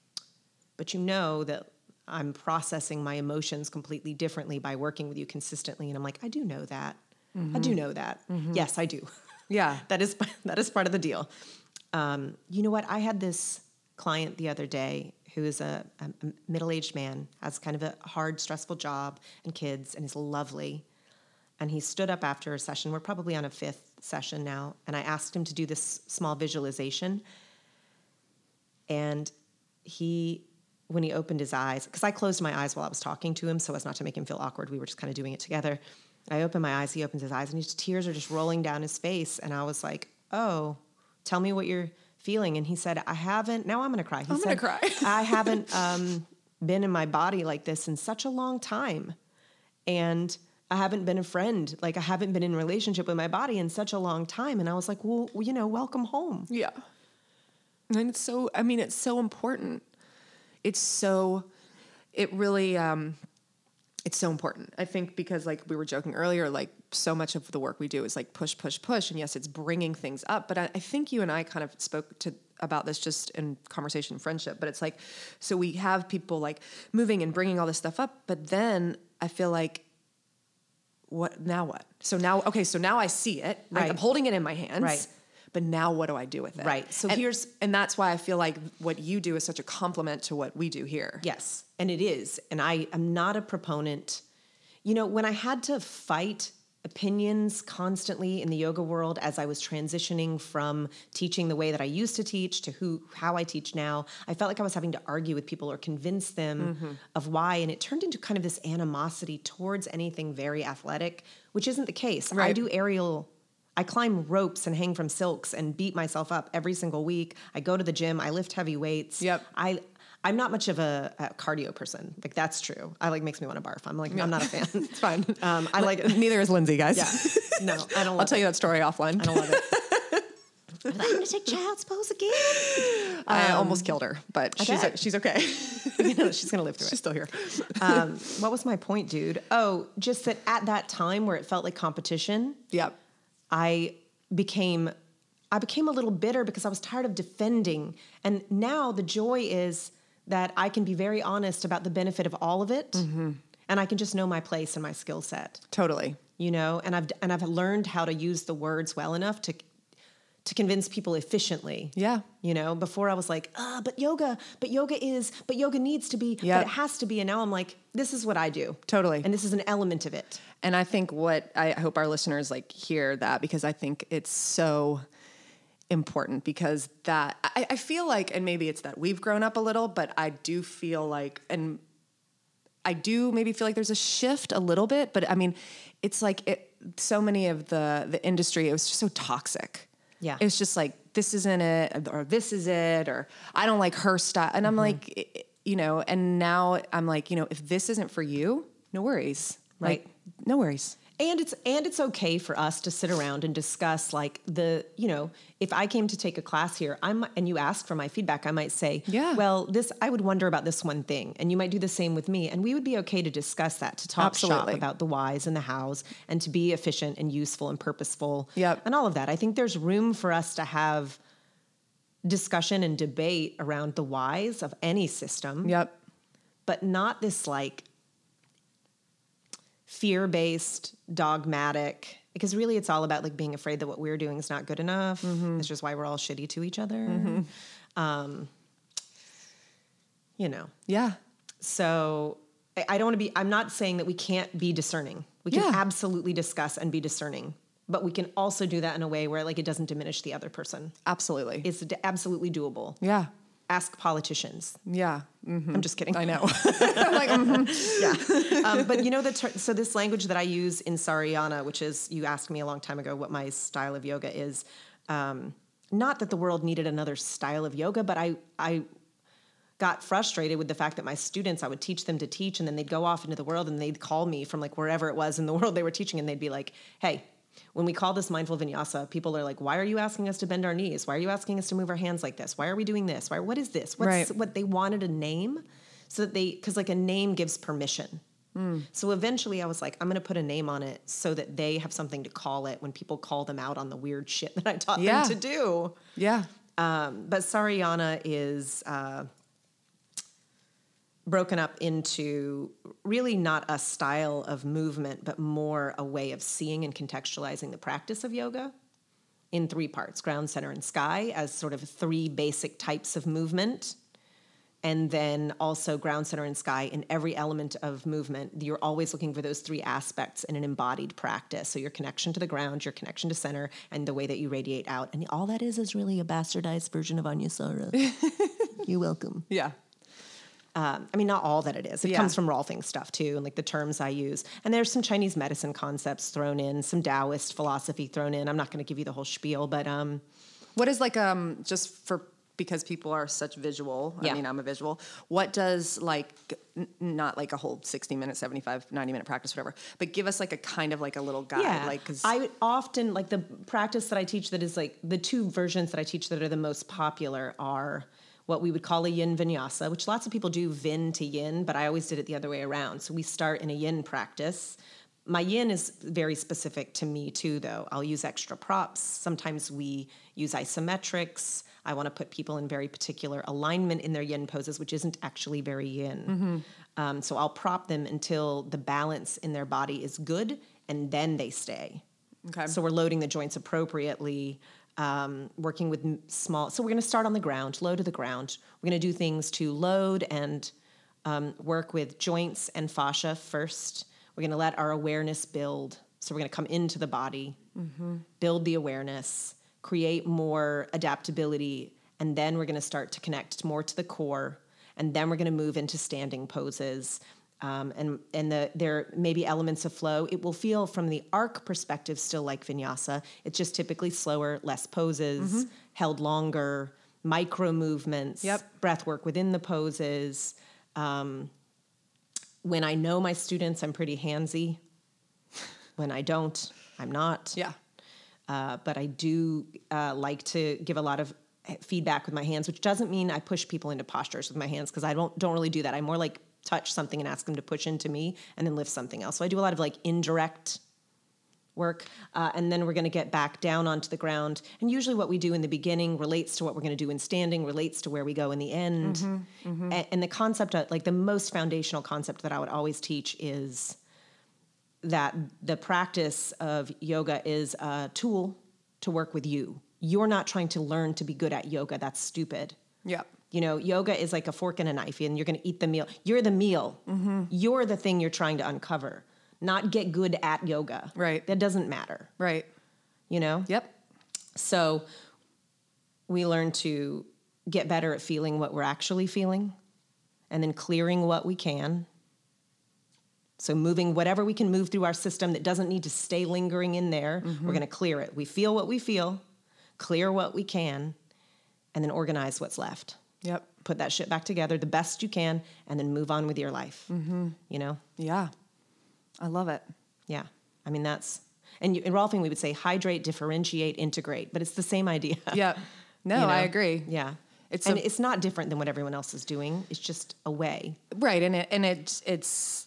"But you know that." I'm processing my emotions completely differently by working with you consistently. And I'm like, I do know that. I do know that. Yes, I do. Yeah. that is that is part of the deal. Um, you know what? I had this client the other day who is a, a middle-aged man, has kind of a hard, stressful job and kids, and is lovely. And he stood up after a session. We're probably on a fifth session now, and I asked him to do this small visualization. And he, when he opened his eyes, because I closed my eyes while I was talking to him so as not to make him feel awkward. We were just kind of doing it together. I opened my eyes, he opens his eyes, and his tears are just rolling down his face. And I was like, Oh, tell me what you're feeling. And he said, I haven't, now I'm going to cry. He I'm gonna said, cry. I haven't um, been in my body like this in such a long time. And I haven't been a friend. Like I haven't been in relationship with my body in such a long time. And I was like, well, you know, welcome home. Yeah. And it's so, I mean, it's so important. It's so, it really, um, it's so important. I think because like we were joking earlier, like so much of the work we do is like push, push, push. And yes, it's bringing things up. But I, I think you and I kind of spoke to about this just in conversation and friendship. But it's like, so we have people like moving and bringing all this stuff up. But then I feel like what now what so now okay so now i see it I- Right. i'm holding it in my hands Right. but now what do i do with it Right. So And- here's- and that's why i feel like what you do is such a compliment to what we do here Yes, and it is. And I am not a proponent. You know, when I had to fight opinions constantly in the yoga world as I was transitioning from teaching the way that I used to teach to who how I teach now, I felt like I was having to argue with people or convince them mm-hmm. of why and it turned into kind of this animosity towards anything very athletic, which isn't the case. I do aerial I climb ropes and hang from silks and beat myself up every single week. I go to the gym, I lift heavy weights. Yep. I I'm not much of a, a cardio person. Like that's true. I like makes me want to barf. I'm like I'm not a fan. it's fine Um, I like neither is lindsay guys yeah. No, I don't. i'll tell you that story offline I don't love it. I'm gonna take child's pose again. i almost killed her but she's she's okay You know, she's gonna live through she's it. still here Um, what was my point, dude? Oh, just that at that time where it felt like competition, yep I became I became a little bitter because I was tired of defending. And now the joy is that I can be very honest about the benefit of all of it. And I can just know my place and my skill set, totally you know, and I've and I've learned how to use the words well enough to to convince people efficiently. yeah You know, before I was like, ah, but yoga, but yoga is, but yoga needs to be, Yep. but it has to be. And now I'm like, this is what I do. Totally. And this is an element of it. And I think what I hope our listeners like hear that because I think it's so important because that I, I feel like, and maybe it's that we've grown up a little, but I do feel like, and I do maybe feel like there's a shift a little bit, but I mean, it's like it, so many of the the industry, it was just so toxic. Yeah. it was just like this isn't it, or this is it, or I don't like her style, and I'm mm-hmm. like, you know, and now I'm like, you know, if this isn't for you, no worries, Right. Like, no worries. And it's and it's okay for us to sit around and discuss like the you know if I came to take a class here I'm and you ask for my feedback I might say Yeah. well this I would wonder about this one thing and you might do the same with me and we would be okay to discuss that to talk shop about the whys and the hows and to be efficient and useful and purposeful Yep. and all of that I think there's room for us to have discussion and debate around the whys of any system Yep. but not this like fear-based dogmatic because really it's all about like being afraid that what we're doing is not good enough Mm-hmm. it's just why we're all shitty to each other um, you know Yeah. so I- i don't want to be i'm not saying that we can't be discerning We can Yeah. absolutely discuss and be discerning, but we can also do that in a way where like it doesn't diminish the other person. Absolutely. It's absolutely doable. yeah. Ask politicians. Yeah. Mhm. I'm just kidding. I know. I'm like, mhm. yeah. Um, but you know the ter- so this language that I use in Sarayana, which is you asked me a long time ago what my style of yoga is. Um, not that the world needed another style of yoga, but I I got frustrated with the fact that my students I would teach them to teach, and then they'd go off into the world and they'd call me from like wherever it was in the world they were teaching, and they'd be like, "Hey." When we call this mindful vinyasa, people are like, "Why are you asking us to bend our knees? Why are you asking us to move our hands like this? Why are we doing this? Why? What is this? What's Right. what they wanted a name, so that they because like a name gives permission. So eventually I was like, I'm going to put a name on it so that they have something to call it when people call them out on the weird shit that I taught Yeah. them to do. yeah. Um, but Sarayana is uh, broken up into really not a style of movement, but more a way of seeing and contextualizing the practice of yoga in three parts ground, center, and sky as sort of three basic types of movement. And then also ground, center, and sky in every element of movement. You're always looking for those three aspects in an embodied practice. So your connection to the ground, your connection to center, and the way that you radiate out. And all that is is really a bastardized version of Anusara. You're welcome. Yeah. Um, I mean, not all that it is. It Yeah. comes from Rolfing stuff too, and like the terms I use. And there's some Chinese medicine concepts thrown in, some Taoist philosophy thrown in. I'm not going to give you the whole spiel, but um, What is like um just for because people are such visual. Yeah. I mean, I'm a visual. What does like n- not like a whole 60 minute, 75, 90 minute practice whatever, but give us like a kind of like a little guide yeah, like cuz I often like the practice that I teach that is like the two versions that I teach that are the most popular are what we would call a yin vinyasa, which lots of people do vin to yin, but I always did it the other way around. So we start in a yin practice. My yin is very specific to me too, though. I'll use extra props. Sometimes we use isometrics. I want to put people in very particular alignment in their yin poses, which isn't actually very yin. Um, so I'll prop them until the balance in their body is good, and then they stay. Okay. So we're loading the joints appropriately, um, working with small. So we're going to start on the ground, low to the ground. We're going to do things to load and um, work with joints and fascia first. We're going to let our awareness build. So we're going to come into the body, build the awareness, create more adaptability, and then we're going to start to connect more to the core. And then we're going to move into standing poses. Um, and and the, there may be elements of flow. It will feel from the arc perspective still like vinyasa. It's just typically slower, less poses, held longer, micro movements, Yep. breath work within the poses. Um, when I know my students, I'm pretty handsy. When I don't, I'm not. yeah. Uh, but I do uh, like to give a lot of feedback with my hands, which doesn't mean I push people into postures with my hands because I don't don't really do that. I'm more like touch something and ask them to push into me and then lift something else. So I do a lot of like indirect work, uh, and then we're going to get back down onto the ground. And usually, what we do in the beginning relates to what we're going to do in standing, relates to where we go in the end. A- And, the concept, of, like the most foundational concept that I would always teach is that the practice of yoga is a tool to work with you. You're not trying to learn to be good at yoga. That's stupid. Yeah. You know, yoga is like a fork and a knife, and you're going to eat the meal. You're the meal. Mm-hmm. You're the thing you're trying to uncover, not get good at yoga. Right. That doesn't matter. Right. You know? Yep. So we learn to get better at feeling what we're actually feeling and then clearing what we can. So moving whatever we can move through our system that doesn't need to stay lingering in there, mm-hmm. we're going to clear it. We feel what we feel, clear what we can, and then organize what's left. Yep. Put that shit back together the best you can and then move on with your life. Mm-hmm. You know? Yeah. I love it. Yeah. I mean, that's, and you, in Rolfing, we would say hydrate, differentiate, integrate, but it's the same idea. Yep. No, you know? I agree. Yeah. It's and a- it's not different than what everyone else is doing. It's just a way. Right. And it and it it's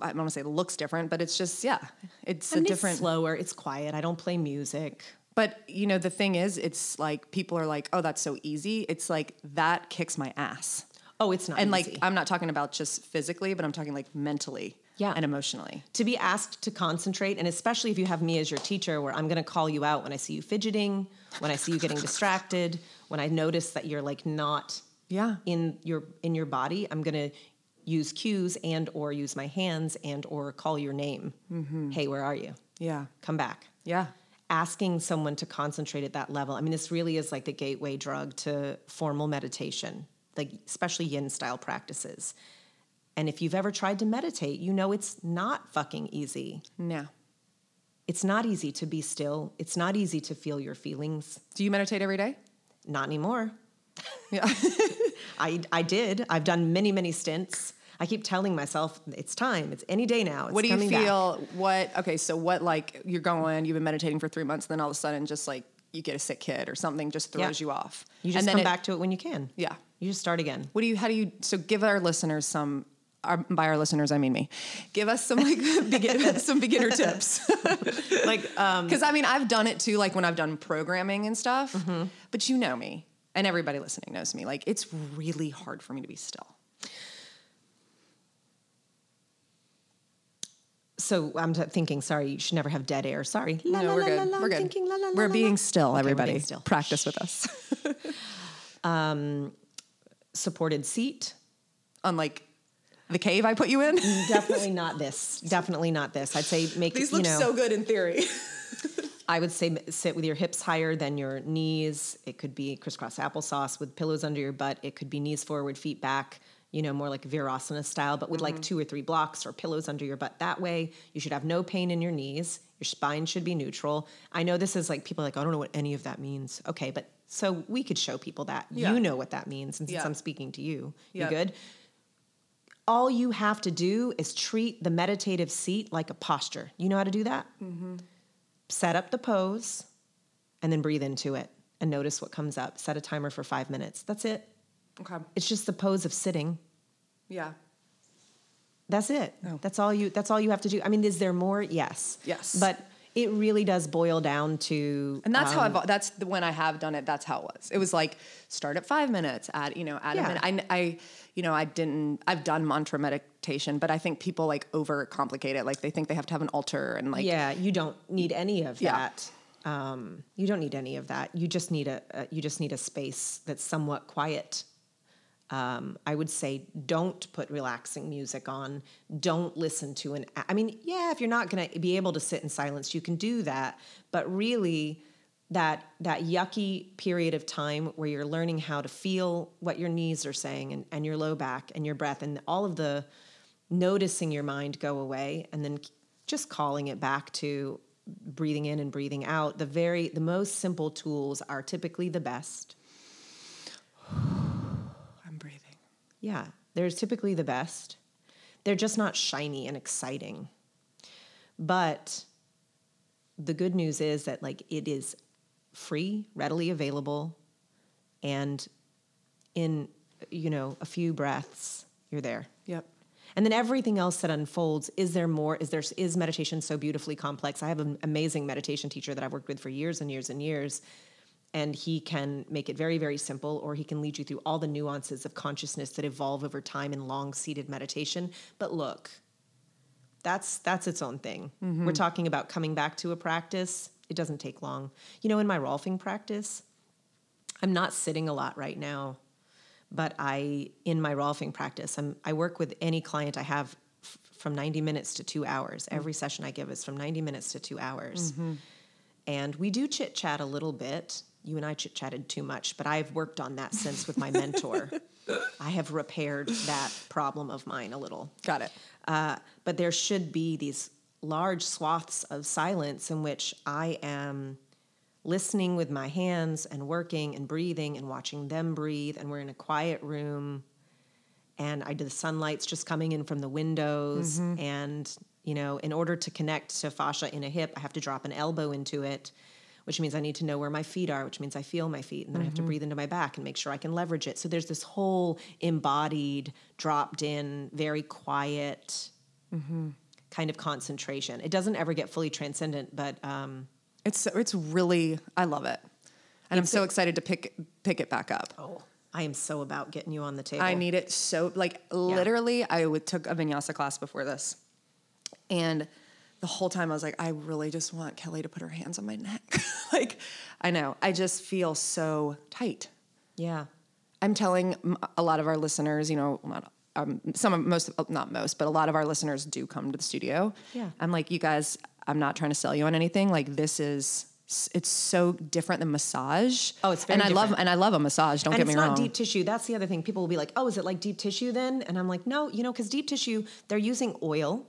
I don't want to say it looks different, but it's just yeah. It's a different It's slower. It's quiet. I don't play music. But you know, the thing is, it's like people are like, "Oh, that's so easy." It's like that kicks my ass. Oh, it's not And easy. like, I'm not talking about just physically, but I'm talking like mentally, Yeah. and emotionally. to be asked to concentrate, and especially if you have me as your teacher, where I'm going to call you out when I see you fidgeting, when I see you getting distracted, when I notice that you're like not Yeah. in your in your body. I'm going to use cues and or use my hands and or call your name. Mm-hmm. Hey, where are you? Yeah. Come back. Yeah. Asking someone to concentrate at that level. I mean, this really is like the gateway drug to formal meditation, like especially yin style practices. And if you've ever tried to meditate, you know it's not fucking easy. Yeah. It's not easy to be still. It's not easy to feel your feelings. Do you meditate every day? Not anymore. Yeah. I, I did. I've done many, many stints. I keep telling myself it's time. It's any day now. It's what do you coming back." feel? What? Okay, so what? Like you're going, you've been meditating for three months, and then all of a sudden, just like you get a sick kid or something, just throws Yeah. you off. You just and then come it- back to it when you can. Yeah. You just start again. What do you? How do you? So give our listeners some. Our, by our listeners, I mean me. Give us some like begin, some beginner tips. Like, um, Because I mean, I've done it too, like when I've done programming and stuff. Mm-hmm. But you know me, and everybody listening knows me. Like it's really hard for me to be still. So I'm thinking, sorry, you should never have dead air. Sorry. La, no, la, we're la, good. we're good. Thinking, we're being still. Okay, everybody, being still. practice with us. Um, supported seat. Unlike the cave I put you in. Mm, definitely not this. Definitely not this. I'd say make These you look know. so good in theory. I would say sit with your hips higher than your knees. It could be crisscross applesauce with pillows under your butt. It could be knees forward, feet back, you know, more like Virasana style, but with like two or three blocks or pillows under your butt. That way, you should have no pain in your knees. Your spine should be neutral. I know this is like people are like, I don't know what any of that means. Okay, but so we could show people that. Yeah. You know what that means. And since Yeah. I'm speaking to you, you good? All you have to do is treat the meditative seat like a posture. You know how to do that? Mm-hmm. set up the pose and then breathe into it and notice what comes up. Set a timer for five minutes. That's it. Okay. It's just the pose of sitting. Yeah. That's it. Oh. That's all you that's all you have to do. I mean, is there more? Yes. Yes. But it really does boil down to And that's how um, I've, that's the, when I have done it, that's how it was. It was like start at five minutes, add, you know, add Yeah. a minute. I, I, you know, I didn't, I've done mantra meditation, but I think people like overcomplicate it. Like they think they have to have an altar and like, Yeah, you don't need any of Yeah. that. Um, you don't need any of that. You just need a, a you just need a space that's somewhat quiet. Um, I would say don't put relaxing music on. Don't listen to an. I mean, yeah, if you're not going to be able to sit in silence, you can do that. But really, that that yucky period of time where you're learning how to feel what your knees are saying and, and your low back and your breath and all of the noticing your mind go away and then just calling it back to breathing in and breathing out the very the most simple tools are typically the best. Yeah they're typically the best they're just not shiny and exciting but the good news is that like it is free readily available and in you know a few breaths you're there Yep. And then everything else that unfolds, is there more? Is there is meditation so beautifully complex? I have an amazing meditation teacher that I've worked with for years and years and years. And he can make it very, very simple, or he can lead you through all the nuances of consciousness that evolve over time in long seated meditation. But look, that's that's its own thing. Mm-hmm. We're talking about coming back to a practice. It doesn't take long. You know, in my Rolfing practice, I'm not sitting a lot right now, but I in my Rolfing practice, I'm, I work with any client I have f- from 90 minutes to two hours. Mm-hmm. Every session I give is from 90 minutes to two hours, mm-hmm. and we do chit chat a little bit. You and I chit chatted too much, but I've worked on that since with my mentor. I have repaired that problem of mine a little. Got it. Uh, but there should be these large swaths of silence in which I am listening with my hands and working and breathing and watching them breathe. And we're in a quiet room. And I do the sunlight's just coming in from the windows. And, you know, in order to connect to fascia in a hip, I have to drop an elbow into it, which means I need to know where my feet are, which means I feel my feet. And then I have to breathe into my back and make sure I can leverage it. So there's this whole embodied, dropped in, very quiet kind of concentration. It doesn't ever get fully transcendent, but um, It's, it's really, I love it. And I'm so excited to pick, pick it back up. oh, I am so about getting you on the table. I need it so like literally. I would, took a vinyasa class before this, and the whole time I was like, I really just want Kelly to put her hands on my neck. like, I know I just feel so tight. Yeah. I'm telling a lot of our listeners, you know, not um, some of most, not most, but a lot of our listeners do come to the studio. Yeah. I'm like, you guys, I'm not trying to sell you on anything. Like this is, it's so different than massage. Oh, it's very and I love and I love a massage. Don't and get it's me not wrong. deep tissue. That's the other thing. People will be like, "Oh, is it like deep tissue then?" And I'm like, "No, you know, because deep tissue, they're using oil,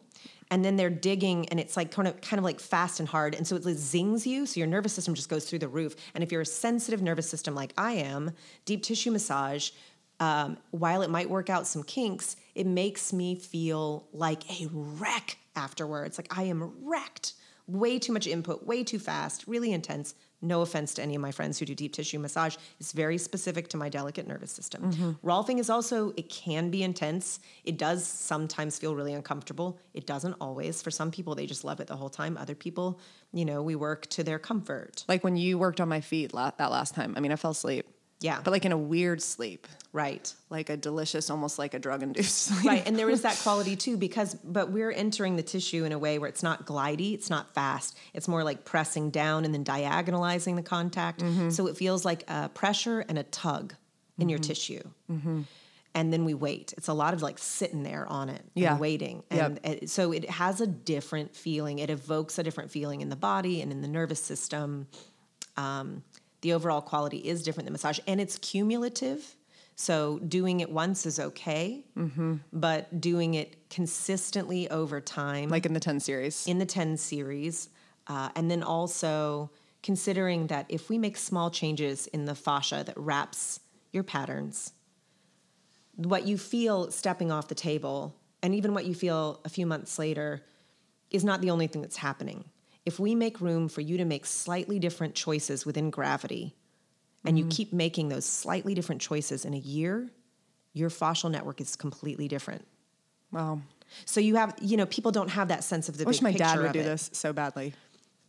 and then they're digging, and it's like kind of kind of like fast and hard, and so it zings you, so your nervous system just goes through the roof. And if you're a sensitive nervous system like I am, deep tissue massage, um, while it might work out some kinks, it makes me feel like a wreck afterwards. Like I am wrecked. Way too much input, way too fast, really intense. No offense to any of my friends who do deep tissue massage. It's very specific to my delicate nervous system. Mm-hmm. Rolfing is also, it can be intense. It does sometimes feel really uncomfortable. It doesn't always. For some people, they just love it the whole time. Other people, you know, we work to their comfort. like when you worked on my feet la- that last time. I mean, I fell asleep. Yeah. But like in a weird sleep, Right. like a delicious, almost like a drug induced sleep. right and there is that quality too because but we're entering the tissue in a way where it's not glidey it's not fast it's more like pressing down and then diagonalizing the contact Mm-hmm. so it feels like a pressure and a tug in your tissue Mm-hmm. and then we wait it's a lot of like sitting there on it Yeah. and waiting and it- so it has a different feeling it evokes a different feeling in the body and in the nervous system um, the overall quality is different than massage and it's cumulative so doing it once is okay Mm-hmm. but doing it consistently over time like in the 10 series. in the 10 series uh, and then also considering that if we make small changes in the fascia that wraps your patterns what you feel stepping off the table and even what you feel a few months later is not the only thing that's happening if we make room for you to make slightly different choices within gravity and you mm-hmm. keep making those slightly different choices in a year your fascial network is completely different wow. so you have, you know, people don't have that sense of the I wish big my dad would do it. this so badly.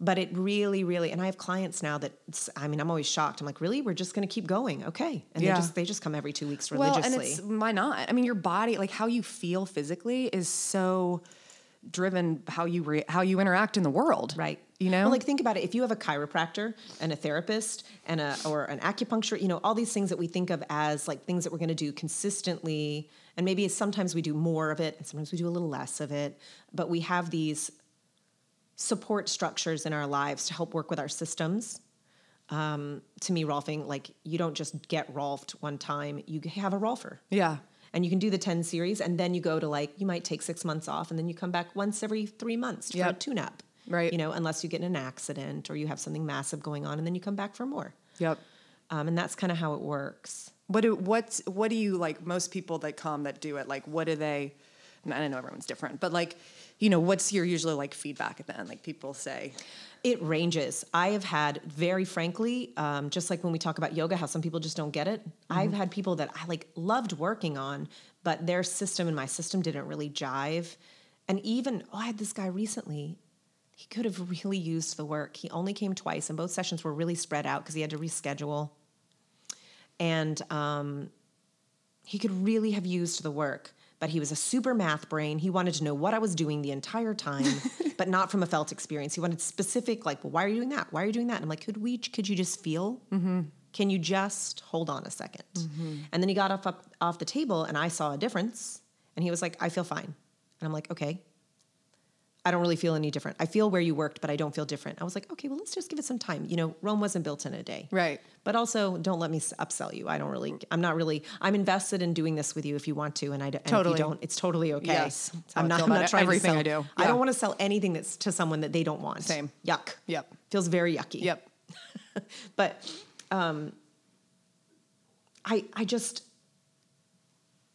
But it really, really, and I have clients now that I mean, I'm always shocked. I'm like, really? We're just going to keep going, okay? And Yeah. they just they just come every two weeks Well, religiously. and it's why not? I mean, your body, like how you feel physically, is so driven how you re- how you interact in the world, Right. You know, Well, like think about it. If you have a chiropractor and a therapist and a or an acupuncture, you know, all these things that we think of as like things that we're going to do consistently, and maybe sometimes we do more of it, and sometimes we do a little less of it. But we have these support structures in our lives to help work with our systems. Um, to me, Rolfing, like you don't just get Rolfed one time; you have a Rolfer. yeah, And you can do the 10 series, and then you go to like, you might take six months off, and then you come back once every three months for a Yep. tune up. Right. You know, unless you get in an accident or you have something massive going on, and then you come back for more. yep. Um, and that's kind of how it works. What do what's what do you like? Most people that come that do it, like, what do they? I don't know everyone's different, but like, you know, what's your usually like feedback at the end? Like people say, It ranges. I have had, very frankly, um, just like when we talk about yoga, how some people just don't get it. I've had people that I like loved working on, but their system and my system didn't really jive. And even, oh, I had this guy recently. He could have really used the work. He only came twice, and both sessions were really spread out because he had to reschedule. And um, he could really have used the work, but he was a super math brain. He wanted to know what I was doing the entire time, but not from a felt experience. He wanted specific, like, well, why are you doing that? Why are you doing that? And I'm like, could we? Could you just feel? Mm-hmm. Can you just hold on a 2nd mm-hmm. And then he got off up off the table, and I saw a difference, and he was like, I feel fine. And I'm like, okay. I don't really feel any different. I feel where you worked, but I don't feel different. I was like, okay, well, let's just give it some time. You know, Rome wasn't built in a day. Right. But also, don't let me upsell you. I don't really, I'm not really, I'm invested in doing this with you if you want to. And, I, and Totally. if you don't, it's totally okay. Yes. I'm not, I'm not trying everything to I sell, do. I don't want to sell anything that's to someone that they don't want. Same. Yuck. Yep. Feels very yucky. Yep. But um, I, I just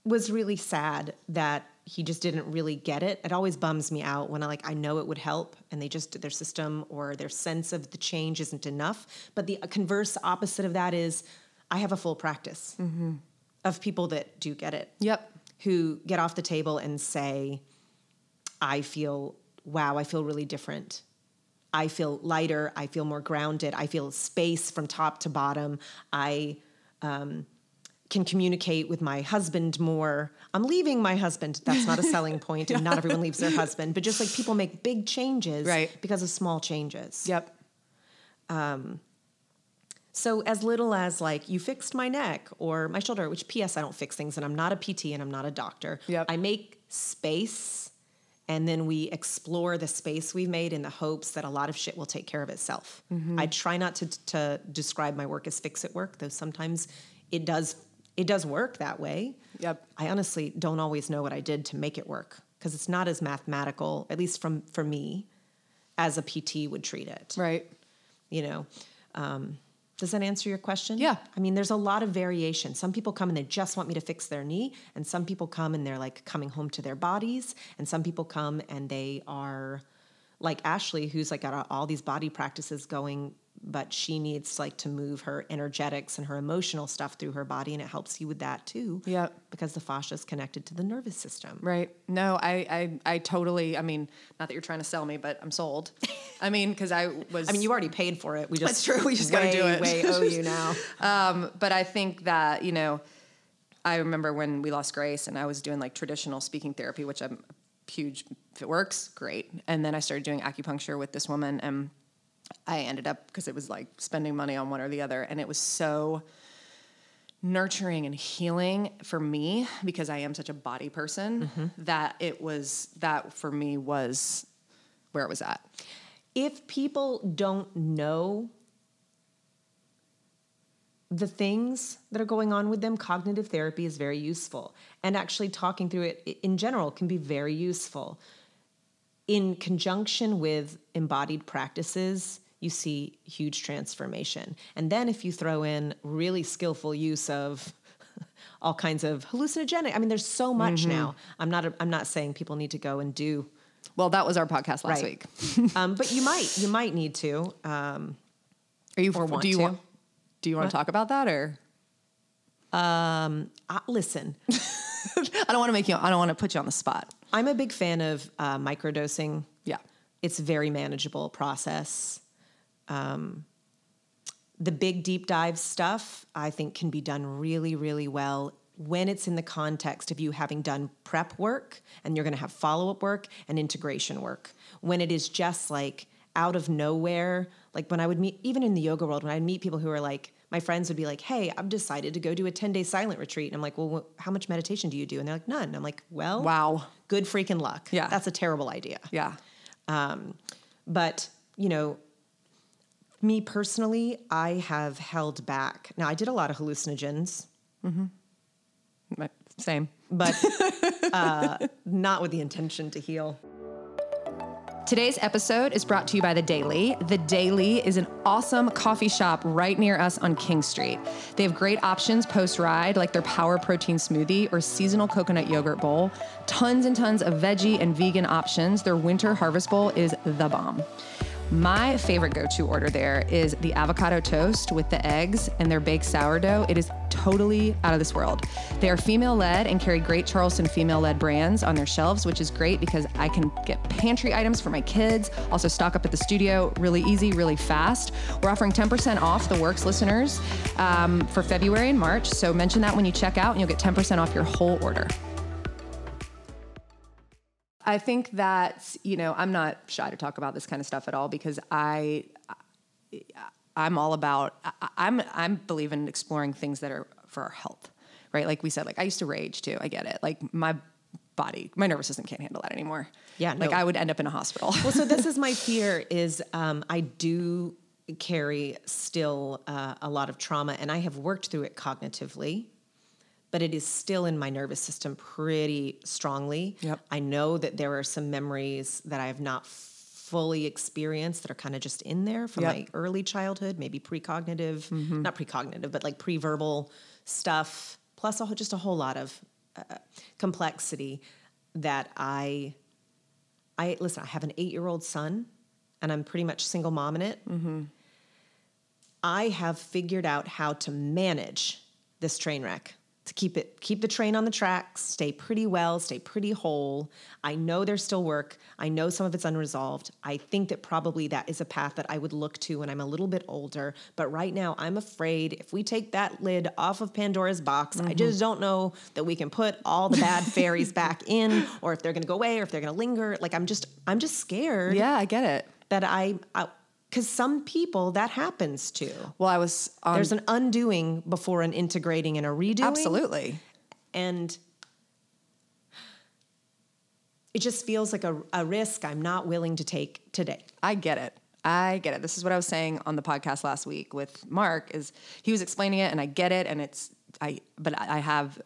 was really sad that he just didn't really get it. It always bums me out when I like I know it would help and they just their system or their sense of the change isn't enough. But the converse opposite of that is I have a full practice of people that do get it. Yep. Who get off the table and say, I feel wow, I feel really different. I feel lighter. I feel more grounded. I feel space from top to bottom. I um, can communicate with my husband more. I'm leaving my husband. That's not a selling point, and not everyone leaves their husband. But just like people make big changes Right. because of small changes. Yep. Um, So as little as like you fixed my neck or my shoulder, which PS I don't fix things and I'm not a PT and I'm not a doctor. Yep. I make space and then we explore the space we've made in the hopes that a lot of shit will take care of itself. I try not to to describe my work as fix it work, though sometimes it does it does work that way. Yep. I honestly don't always know what I did to make it work because it's not as mathematical, at least from for me, as a PT would treat it Right. you know um, does that answer your question Yeah. i mean there's a lot of variation some people come and they just want me to fix their knee and some people come and they're like coming home to their bodies and some people come and they are like ashley who's like got all these body practices going but she needs like to move her energetics and her emotional stuff through her body and it helps you with that too Yep. because the fascia is connected to the nervous system Right. No, I, I, I totally, I mean, not that you're trying to sell me, but I'm sold. I mean, cause I was, i mean you already paid for it we just That's true, we just gotta do it. way owe you now Um, but I think that, you know, I remember when we lost Grace and I was doing like traditional speaking therapy, which I'm huge, if it works, great. And then I started doing acupuncture with this woman and I ended up, because it was like spending money on one or the other. And it was so nurturing and healing for me because I am such a body person mm-hmm. that it was, that for me was where it was at. if people don't know the things that are going on with them, cognitive therapy is very useful. And actually, talking through it in general can be very useful. In conjunction with embodied practices, you see huge transformation. And then, if you throw in really skillful use of all kinds of hallucinogenic, I mean, there's so much now. I'm not. I'm not saying people need to go and do Well, that was our podcast last Right. week. um, but you might you might need to. Um, Are you, Or want do you to. want, do you want to talk about that or? uh, listen, I don't want to make you. I don't want to put you on the spot. I'm a big fan of uh, microdosing. Yeah. It's a very manageable process. Um, the big deep dive stuff, I think, can be done really, really well when it's in the context of you having done prep work and you're going to have follow up work and integration work. When it is just like out of nowhere, like when I would meet, even in the yoga world, when I'd meet people who are like, my friends would be like, hey, I've decided to go do a 10 day silent retreat. And I'm like, well, wh- how much meditation do you do? And they're like, none. I'm like, well, Wow. good freaking luck. Yeah. That's a terrible idea. Yeah. Um, But, you know, me personally, I have held back. Now, I did a lot of hallucinogens, My- Same. but uh, not with the intention to heal. Today's episode is brought to you by The Daily. The Daily is an awesome coffee shop right near us on King Street. They have great options post ride, like their power protein smoothie or seasonal coconut yogurt bowl. Tons and tons of veggie and vegan options. Their winter harvest bowl is the bomb. My favorite go to order there is the avocado toast with the eggs and their baked sourdough. It is totally out of this world. They are female led and carry great Charleston female led brands on their shelves, which is great because I can get pantry items for my kids, also stock up at the studio really easy, really fast. We're offering 10% off the Works listeners um, for February and March. So mention that when you check out and you'll get 10% off your whole order. I think that you know I'm not shy to talk about this kind of stuff at all because I I'm all about I, I'm I'm believe in exploring things that are for our health, right? Like we said, like I used to rage too. I get it. Like my body, my nervous system can't handle that anymore. Yeah, like no. I would end up in a hospital. Well, so this is my fear is um, I do carry still uh, a lot of trauma and I have worked through it cognitively, but it is still in my nervous system pretty strongly. Yep. I know that there are some memories that I have not fully experienced that are kind of just in there from Yep. my early childhood, maybe precognitive, not precognitive, but like pre-verbal stuff, plus a, whole- just a whole lot of uh, complexity that I I listen. I have an eight-year-old son, and I'm pretty much single mom in it. I have figured out how to manage this train wreck to keep it keep the train on the tracks, stay pretty well, stay pretty whole. I know there's still work. I know some of it's unresolved. I think that probably that is a path that I would look to when I'm a little bit older, but right now I'm afraid if we take that lid off of Pandora's box, I mm-hmm. just don't know that we can put all the bad fairies back in or if they're going to go away or if they're going to linger. Like I'm just I'm just scared yeah, I get it. that I, I Because some people that happens to. Well, I was on There's an undoing before an integrating and a redoing. absolutely. And it just feels like a, a risk I'm not willing to take today. I get it. I get it. This is what I was saying on the podcast last week with Mark is he was explaining it and I get it and it's I but I have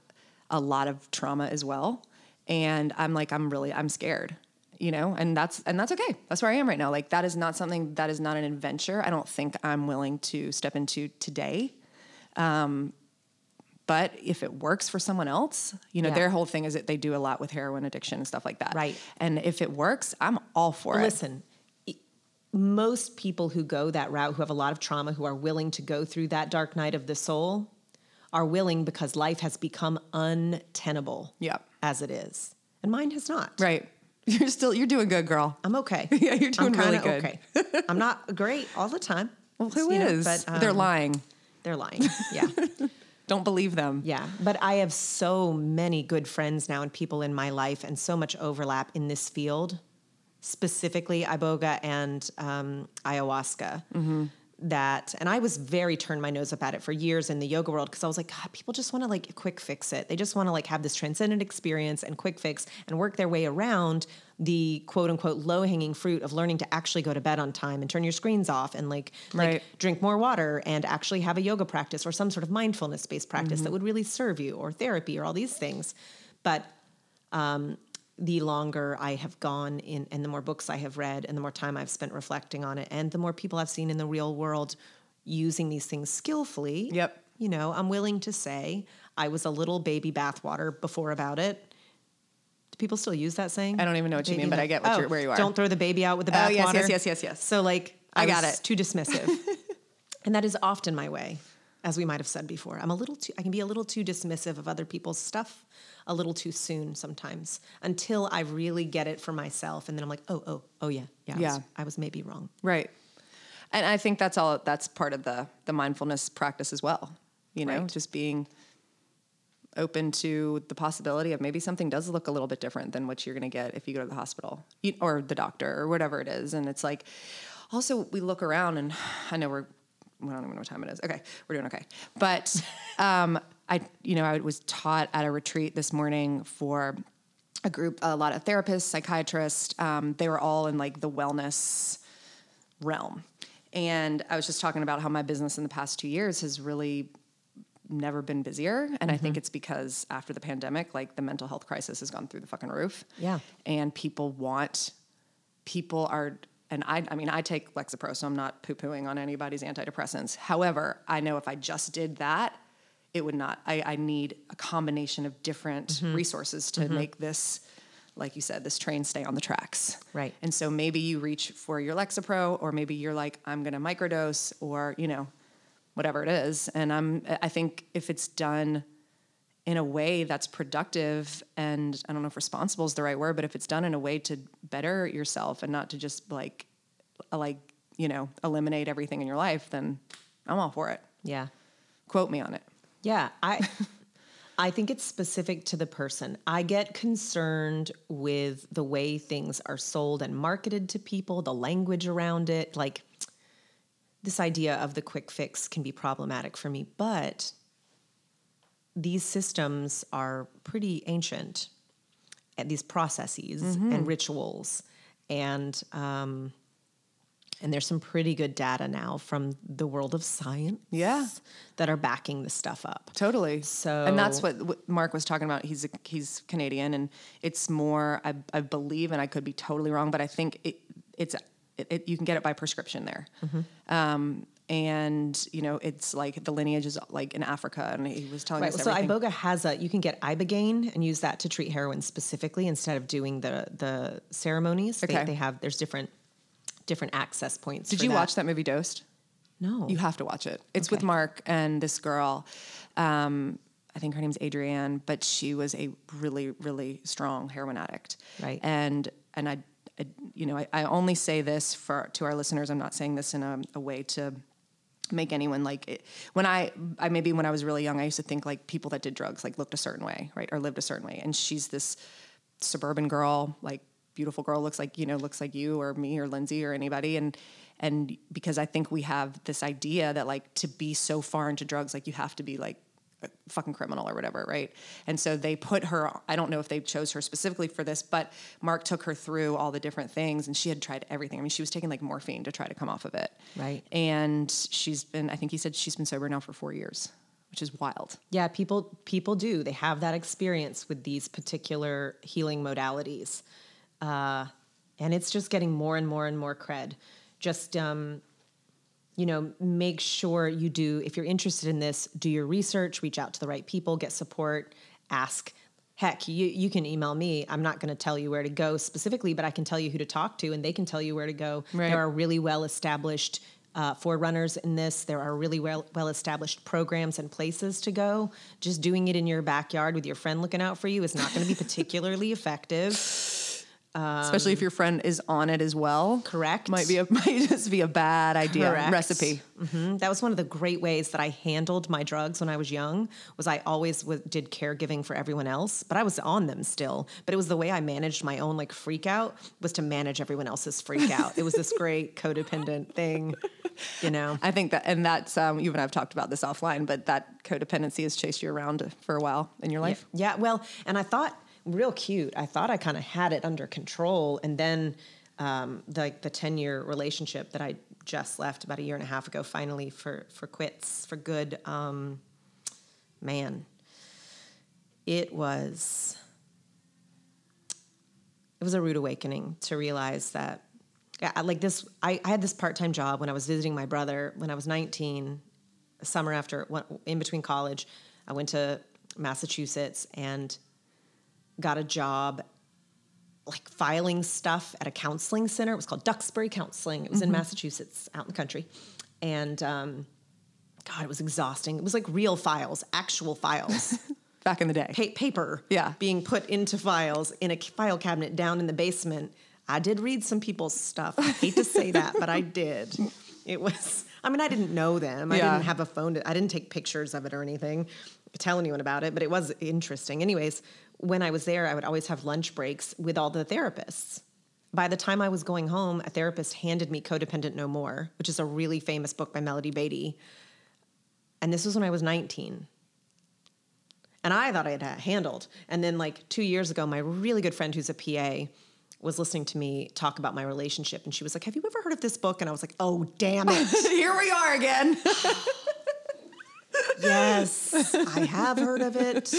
a lot of trauma as well and I'm like I'm really I'm scared. You know, and that's and that's okay. That's where I am right now. Like that is not something that is not an adventure. I don't think I'm willing to step into today. Um but if it works for someone else, you know, Yeah. their whole thing is that they do a lot with heroin addiction and stuff like that. Right. And if it works, I'm all for it. Listen, most people who go that route, who have a lot of trauma, who are willing to go through that dark night of the soul, are willing because life has become untenable Yep. as it is. And mine has not. Right. You're still you're doing good, girl. I'm okay. Yeah, you're doing I'm really good. Okay. I'm not great all the time. Well, who you know, is? but, They're um, lying. They're lying. Yeah. Don't believe them. Yeah, but I have so many good friends now and people in my life, and so much overlap in this field, specifically iboga and um, ayahuasca. That and I was very turned my nose up at it for years in the yoga world because I was like, God, people just want to like quick fix it. They just want to like have this transcendent experience and quick fix and work their way around the quote unquote low hanging fruit of learning to actually go to bed on time and turn your screens off and like Right. like drink more water and actually have a yoga practice or some sort of mindfulness based practice that would really serve you or therapy or all these things but um, the longer i have gone in and the more books i have read and the more time i've spent reflecting on it and the more people i've seen in the real world using these things skillfully Yep. you know i'm willing to say i was a little baby bathwater before about it do people still use that saying? I don't even know what you mean, but I get what oh, you're- where you are. Don't throw the baby out with the bathwater. Oh, yes, yes, yes, yes, yes. So like, I I, got was it. Too dismissive, and that is often my way, as we might have said before. I'm a little too. I can be a little too dismissive of other people's stuff, a little too soon sometimes, until I really get it for myself, and then I'm like, oh, oh, oh, yeah, yeah, I, Was, I was maybe wrong. Right. And I think that's all that's part of the the mindfulness practice as well. You know, Right. just being open to the possibility of maybe something does look a little bit different than what you're going to get if you go to the hospital or the doctor or whatever it is. And it's like, also we look around and I know we're, I don't even know what time it is. Okay, we're doing okay. But um, I, you know, I was taught at a retreat this morning for a group, a lot of therapists, psychiatrists. Um, they were all in like the wellness realm. And I was just talking about how my business in the past two years has really never been busier. And I think it's because after the pandemic, like the mental health crisis has gone through the fucking roof. Yeah. And people want, people are, and I, I mean, I take Lexapro, so I'm not poo pooing on anybody's antidepressants. However, I know if I just did that, it would not, I, I need a combination of different mm-hmm. resources to mm-hmm. make this, like you said, this train stay on the tracks. Right. And so maybe you reach for your Lexapro, or maybe you're like, I'm going to microdose, or you know, whatever it is. And I'm, I think if it's done in a way that's productive and I don't know if responsible is the right word, but if it's done in a way to better yourself and not to just like, like you know, eliminate everything in your life, then I'm all for it. Yeah. Quote me on it. Yeah, I I think it's specific to the person. I get concerned with the way things are sold and marketed to people, the language around it, like this idea of the quick fix can be problematic for me, but these systems are pretty ancient, and these processes and rituals, and um, and there's some pretty good data now from the world of science, Yeah. that are backing this stuff up. Totally. So- and that's what, Mark was talking about. He's a, he's Canadian, and it's more. I, I believe, and I could be totally wrong, but I think it, it's it, it, you can get it by prescription there. Mm-hmm. Um, and you know, it's like the lineage is like in Africa, and he was telling Right. us So everything. iboga has a you can get ibogaine and use that to treat heroin specifically instead of doing the the ceremonies. They, Okay. they have there's different different access points. Did you that. watch that movie Dosed? No. You have to watch it. It's with Mark and this girl. Um, I think her name's Adrienne, but she was a really, really strong heroin addict. Right. And and I, I you know, I, I only say this for to our listeners. I'm not saying this in a, a way to make anyone like it. when I, I maybe when I was really young, I used to think like people that did drugs like looked a certain way, right, or lived a certain way. And she's this suburban girl, like beautiful girl, looks like you know, looks like you or me or Lindsay or anybody, and and because I think we have this idea that like to be so far into drugs, like you have to be like a fucking criminal or whatever, right? And so they put her. I don't know if they chose her specifically for this, but Mark took her through all the different things, and she had tried everything. I mean, she was taking like morphine to try to come off of it, Right. And she's been. I think he said she's been sober now for four years, which is wild. Yeah, people people do. They have that experience with these particular healing modalities, uh, and it's just getting more and more and more cred. Just um, you know, make sure you do. If you're interested in this, do your research, reach out to the right people, get support, ask. Heck, you, you can email me. I'm not going to tell you where to go specifically, but I can tell you who to talk to, and they can tell you where to go. Right. There are really well established uh, forerunners in this. There are really well well established programs and places to go. Just doing it in your backyard with your friend looking out for you is not going to be particularly effective. Especially if your friend is on it as well. Correct. Might be a might just be a bad idea Correct. recipe. Mhm. That was one of the great ways that I handled my drugs when I was young. Was I always w- did caregiving for everyone else, but I was on them still. But it was the way I managed my own like freak out was to manage everyone else's freak out. it was this great codependent thing, you know. I think that, and that's um, you and I've talked about this offline, but that codependency has chased you around for a while in your life. Yeah, well, and I thought real cute. I thought I kind of had it under control, and then um, the the ten year relationship that I just left about a year and a half ago, finally for for quits for good. Um, man, it was it was a rude awakening to realize that like this I, I had this part-time job when i was visiting my brother when i was 19 summer after in between college i went to massachusetts and got a job like filing stuff at a counseling center it was called duxbury counseling it was in massachusetts out in the country and um, god it was exhausting it was like real files actual files Back in the day. pa- paper Yeah. being put into files in a file cabinet down in the basement. I did read some people's stuff. I hate to say that, but I did. It was, I mean, I didn't know them. I didn't have a phone. To, I didn't take pictures of it or anything, tell anyone about it, but it was interesting. Anyways, when I was there, I would always have lunch breaks with all the therapists. By the time I was going home, a therapist handed me Codependent No More, which is a really famous book by Melody Beattie. And this was when I was 19 and I thought I had handled. And then, like two years ago, my really good friend who's a PA was listening to me talk about my relationship, and she was like, "Have you ever heard of this book?" And I was like, "Oh, damn it! Here we are again. yes, I have heard of it.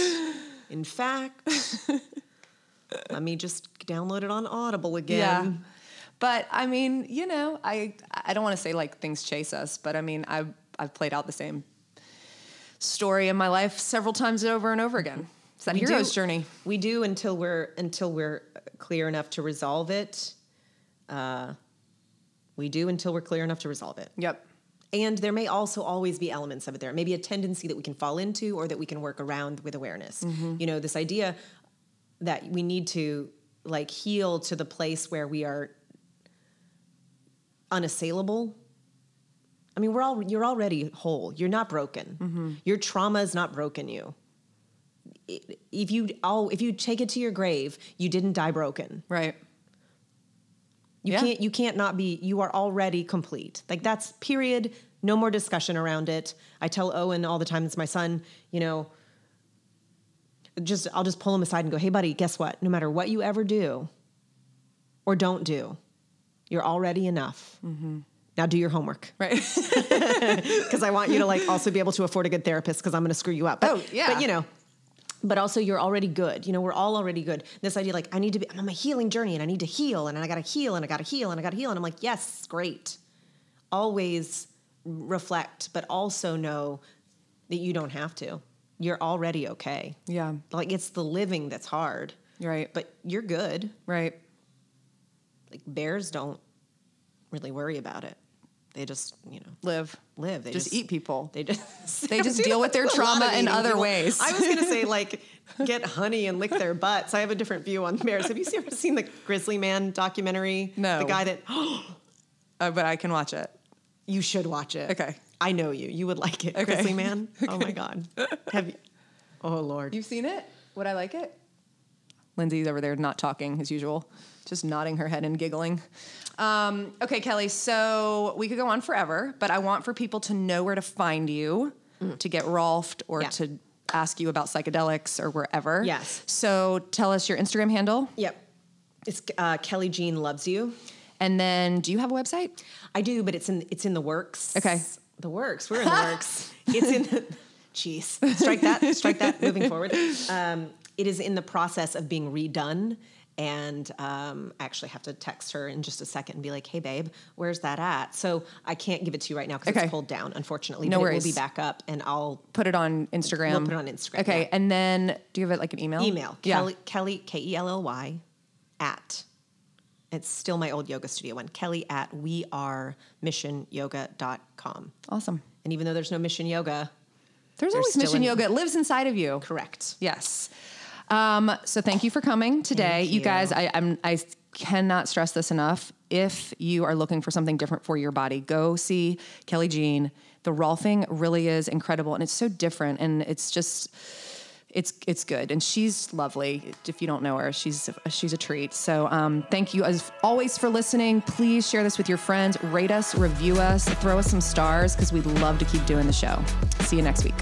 In fact, let me just download it on Audible yeah. again." But I mean, you know, I I don't want to say like things chase us, but I mean, I've I've played out the same story in my life several times over and over again. It's that We hero's do- journey. We do until we're until we're clear enough to resolve it. Uh, we do until we're clear enough to resolve it. Yep. And there may also always be elements of it there. Maybe a tendency that we can fall into or that we can work around with awareness. You know, this idea that we need to like heal to the place where we are unassailable. I mean, we're all you're already whole. You're not broken. Your trauma has not broken you. If you all if you take it to your grave, you didn't die broken. Right. You Yeah. can't you can't not be you are already complete. Like that's period. No more discussion around it. I tell Owen all the time, it's my son, you know, just I'll just pull him aside and go, "Hey buddy, guess what? No matter what you ever do or don't do, you're already enough. Mm-hmm. Now do your homework Right. because I want you to like also be able to afford a good therapist because I'm going to screw you up. But, Oh, yeah. But you know, but also you're already good. You know, we're all already good. This idea like I need to be I'm on my healing journey and I need to heal and I got to heal and I got to heal and I got to heal and I'm like, "Yes, great." Always reflect, but also know that you don't have to. You're already okay. yeah. Like it's the living that's hard, Right. but you're good. right. Like bears don't really worry about it. They just, you know, Live. live. They just, eat people. They just They just deal with their trauma in other people. ways. I was gonna say like get honey and lick their butts. I have a different view on bears. Have you ever seen the Grizzly Man documentary? No. The guy that Uh, but I can watch it. you should watch it. Okay. I know you. You would like it. Okay. Grizzly Man. Oh my god. Have you? Oh Lord. You've seen it? Would I like it? Lindsay's over there not talking as usual, just nodding her head and giggling. Um, okay, Kelly, so we could go on forever, but I want for people to know where to find you to get Rolfed or Mm. Yeah. to ask you about psychedelics or wherever. Yes. So tell us your Instagram handle. Yep. It's uh, Kelly Jean loves you. And then do you have a website? I do, but it's in it's in the works. Okay. The works. We're in the works. It's in the jeez. Strike that. Strike that. Moving forward. Um, it is in the process of being redone. And um, I actually have to text her in just a second and be like, "Hey, babe, where's that at?" So I can't give it to you right now because Okay. it's pulled down, unfortunately. No but worries. It will be back up, and I'll Put it on Instagram. We'll put it on Instagram, Okay. yeah. And then do you have it like an email? email Yeah. Kelly Kelly K E L L Y at it's still my old yoga studio one Kelly at we are missionyoga.com. Awesome. And even though there's no mission yoga, There's, There's always mission an- yoga. It lives inside of you. correct. Yes. Um, so thank you for coming today, you. you. guys. I, I'm I cannot stress this enough. If you are looking for something different for your body, go see Kelly Jean. The Rolfing really is incredible, and it's so different, and it's just. It's it's good, and she's lovely. If you don't know her, she's she's a treat. So um, thank you as always for listening. Please share this with your friends. Rate us, review us, throw us some stars because we'd love to keep doing the show. See you next week.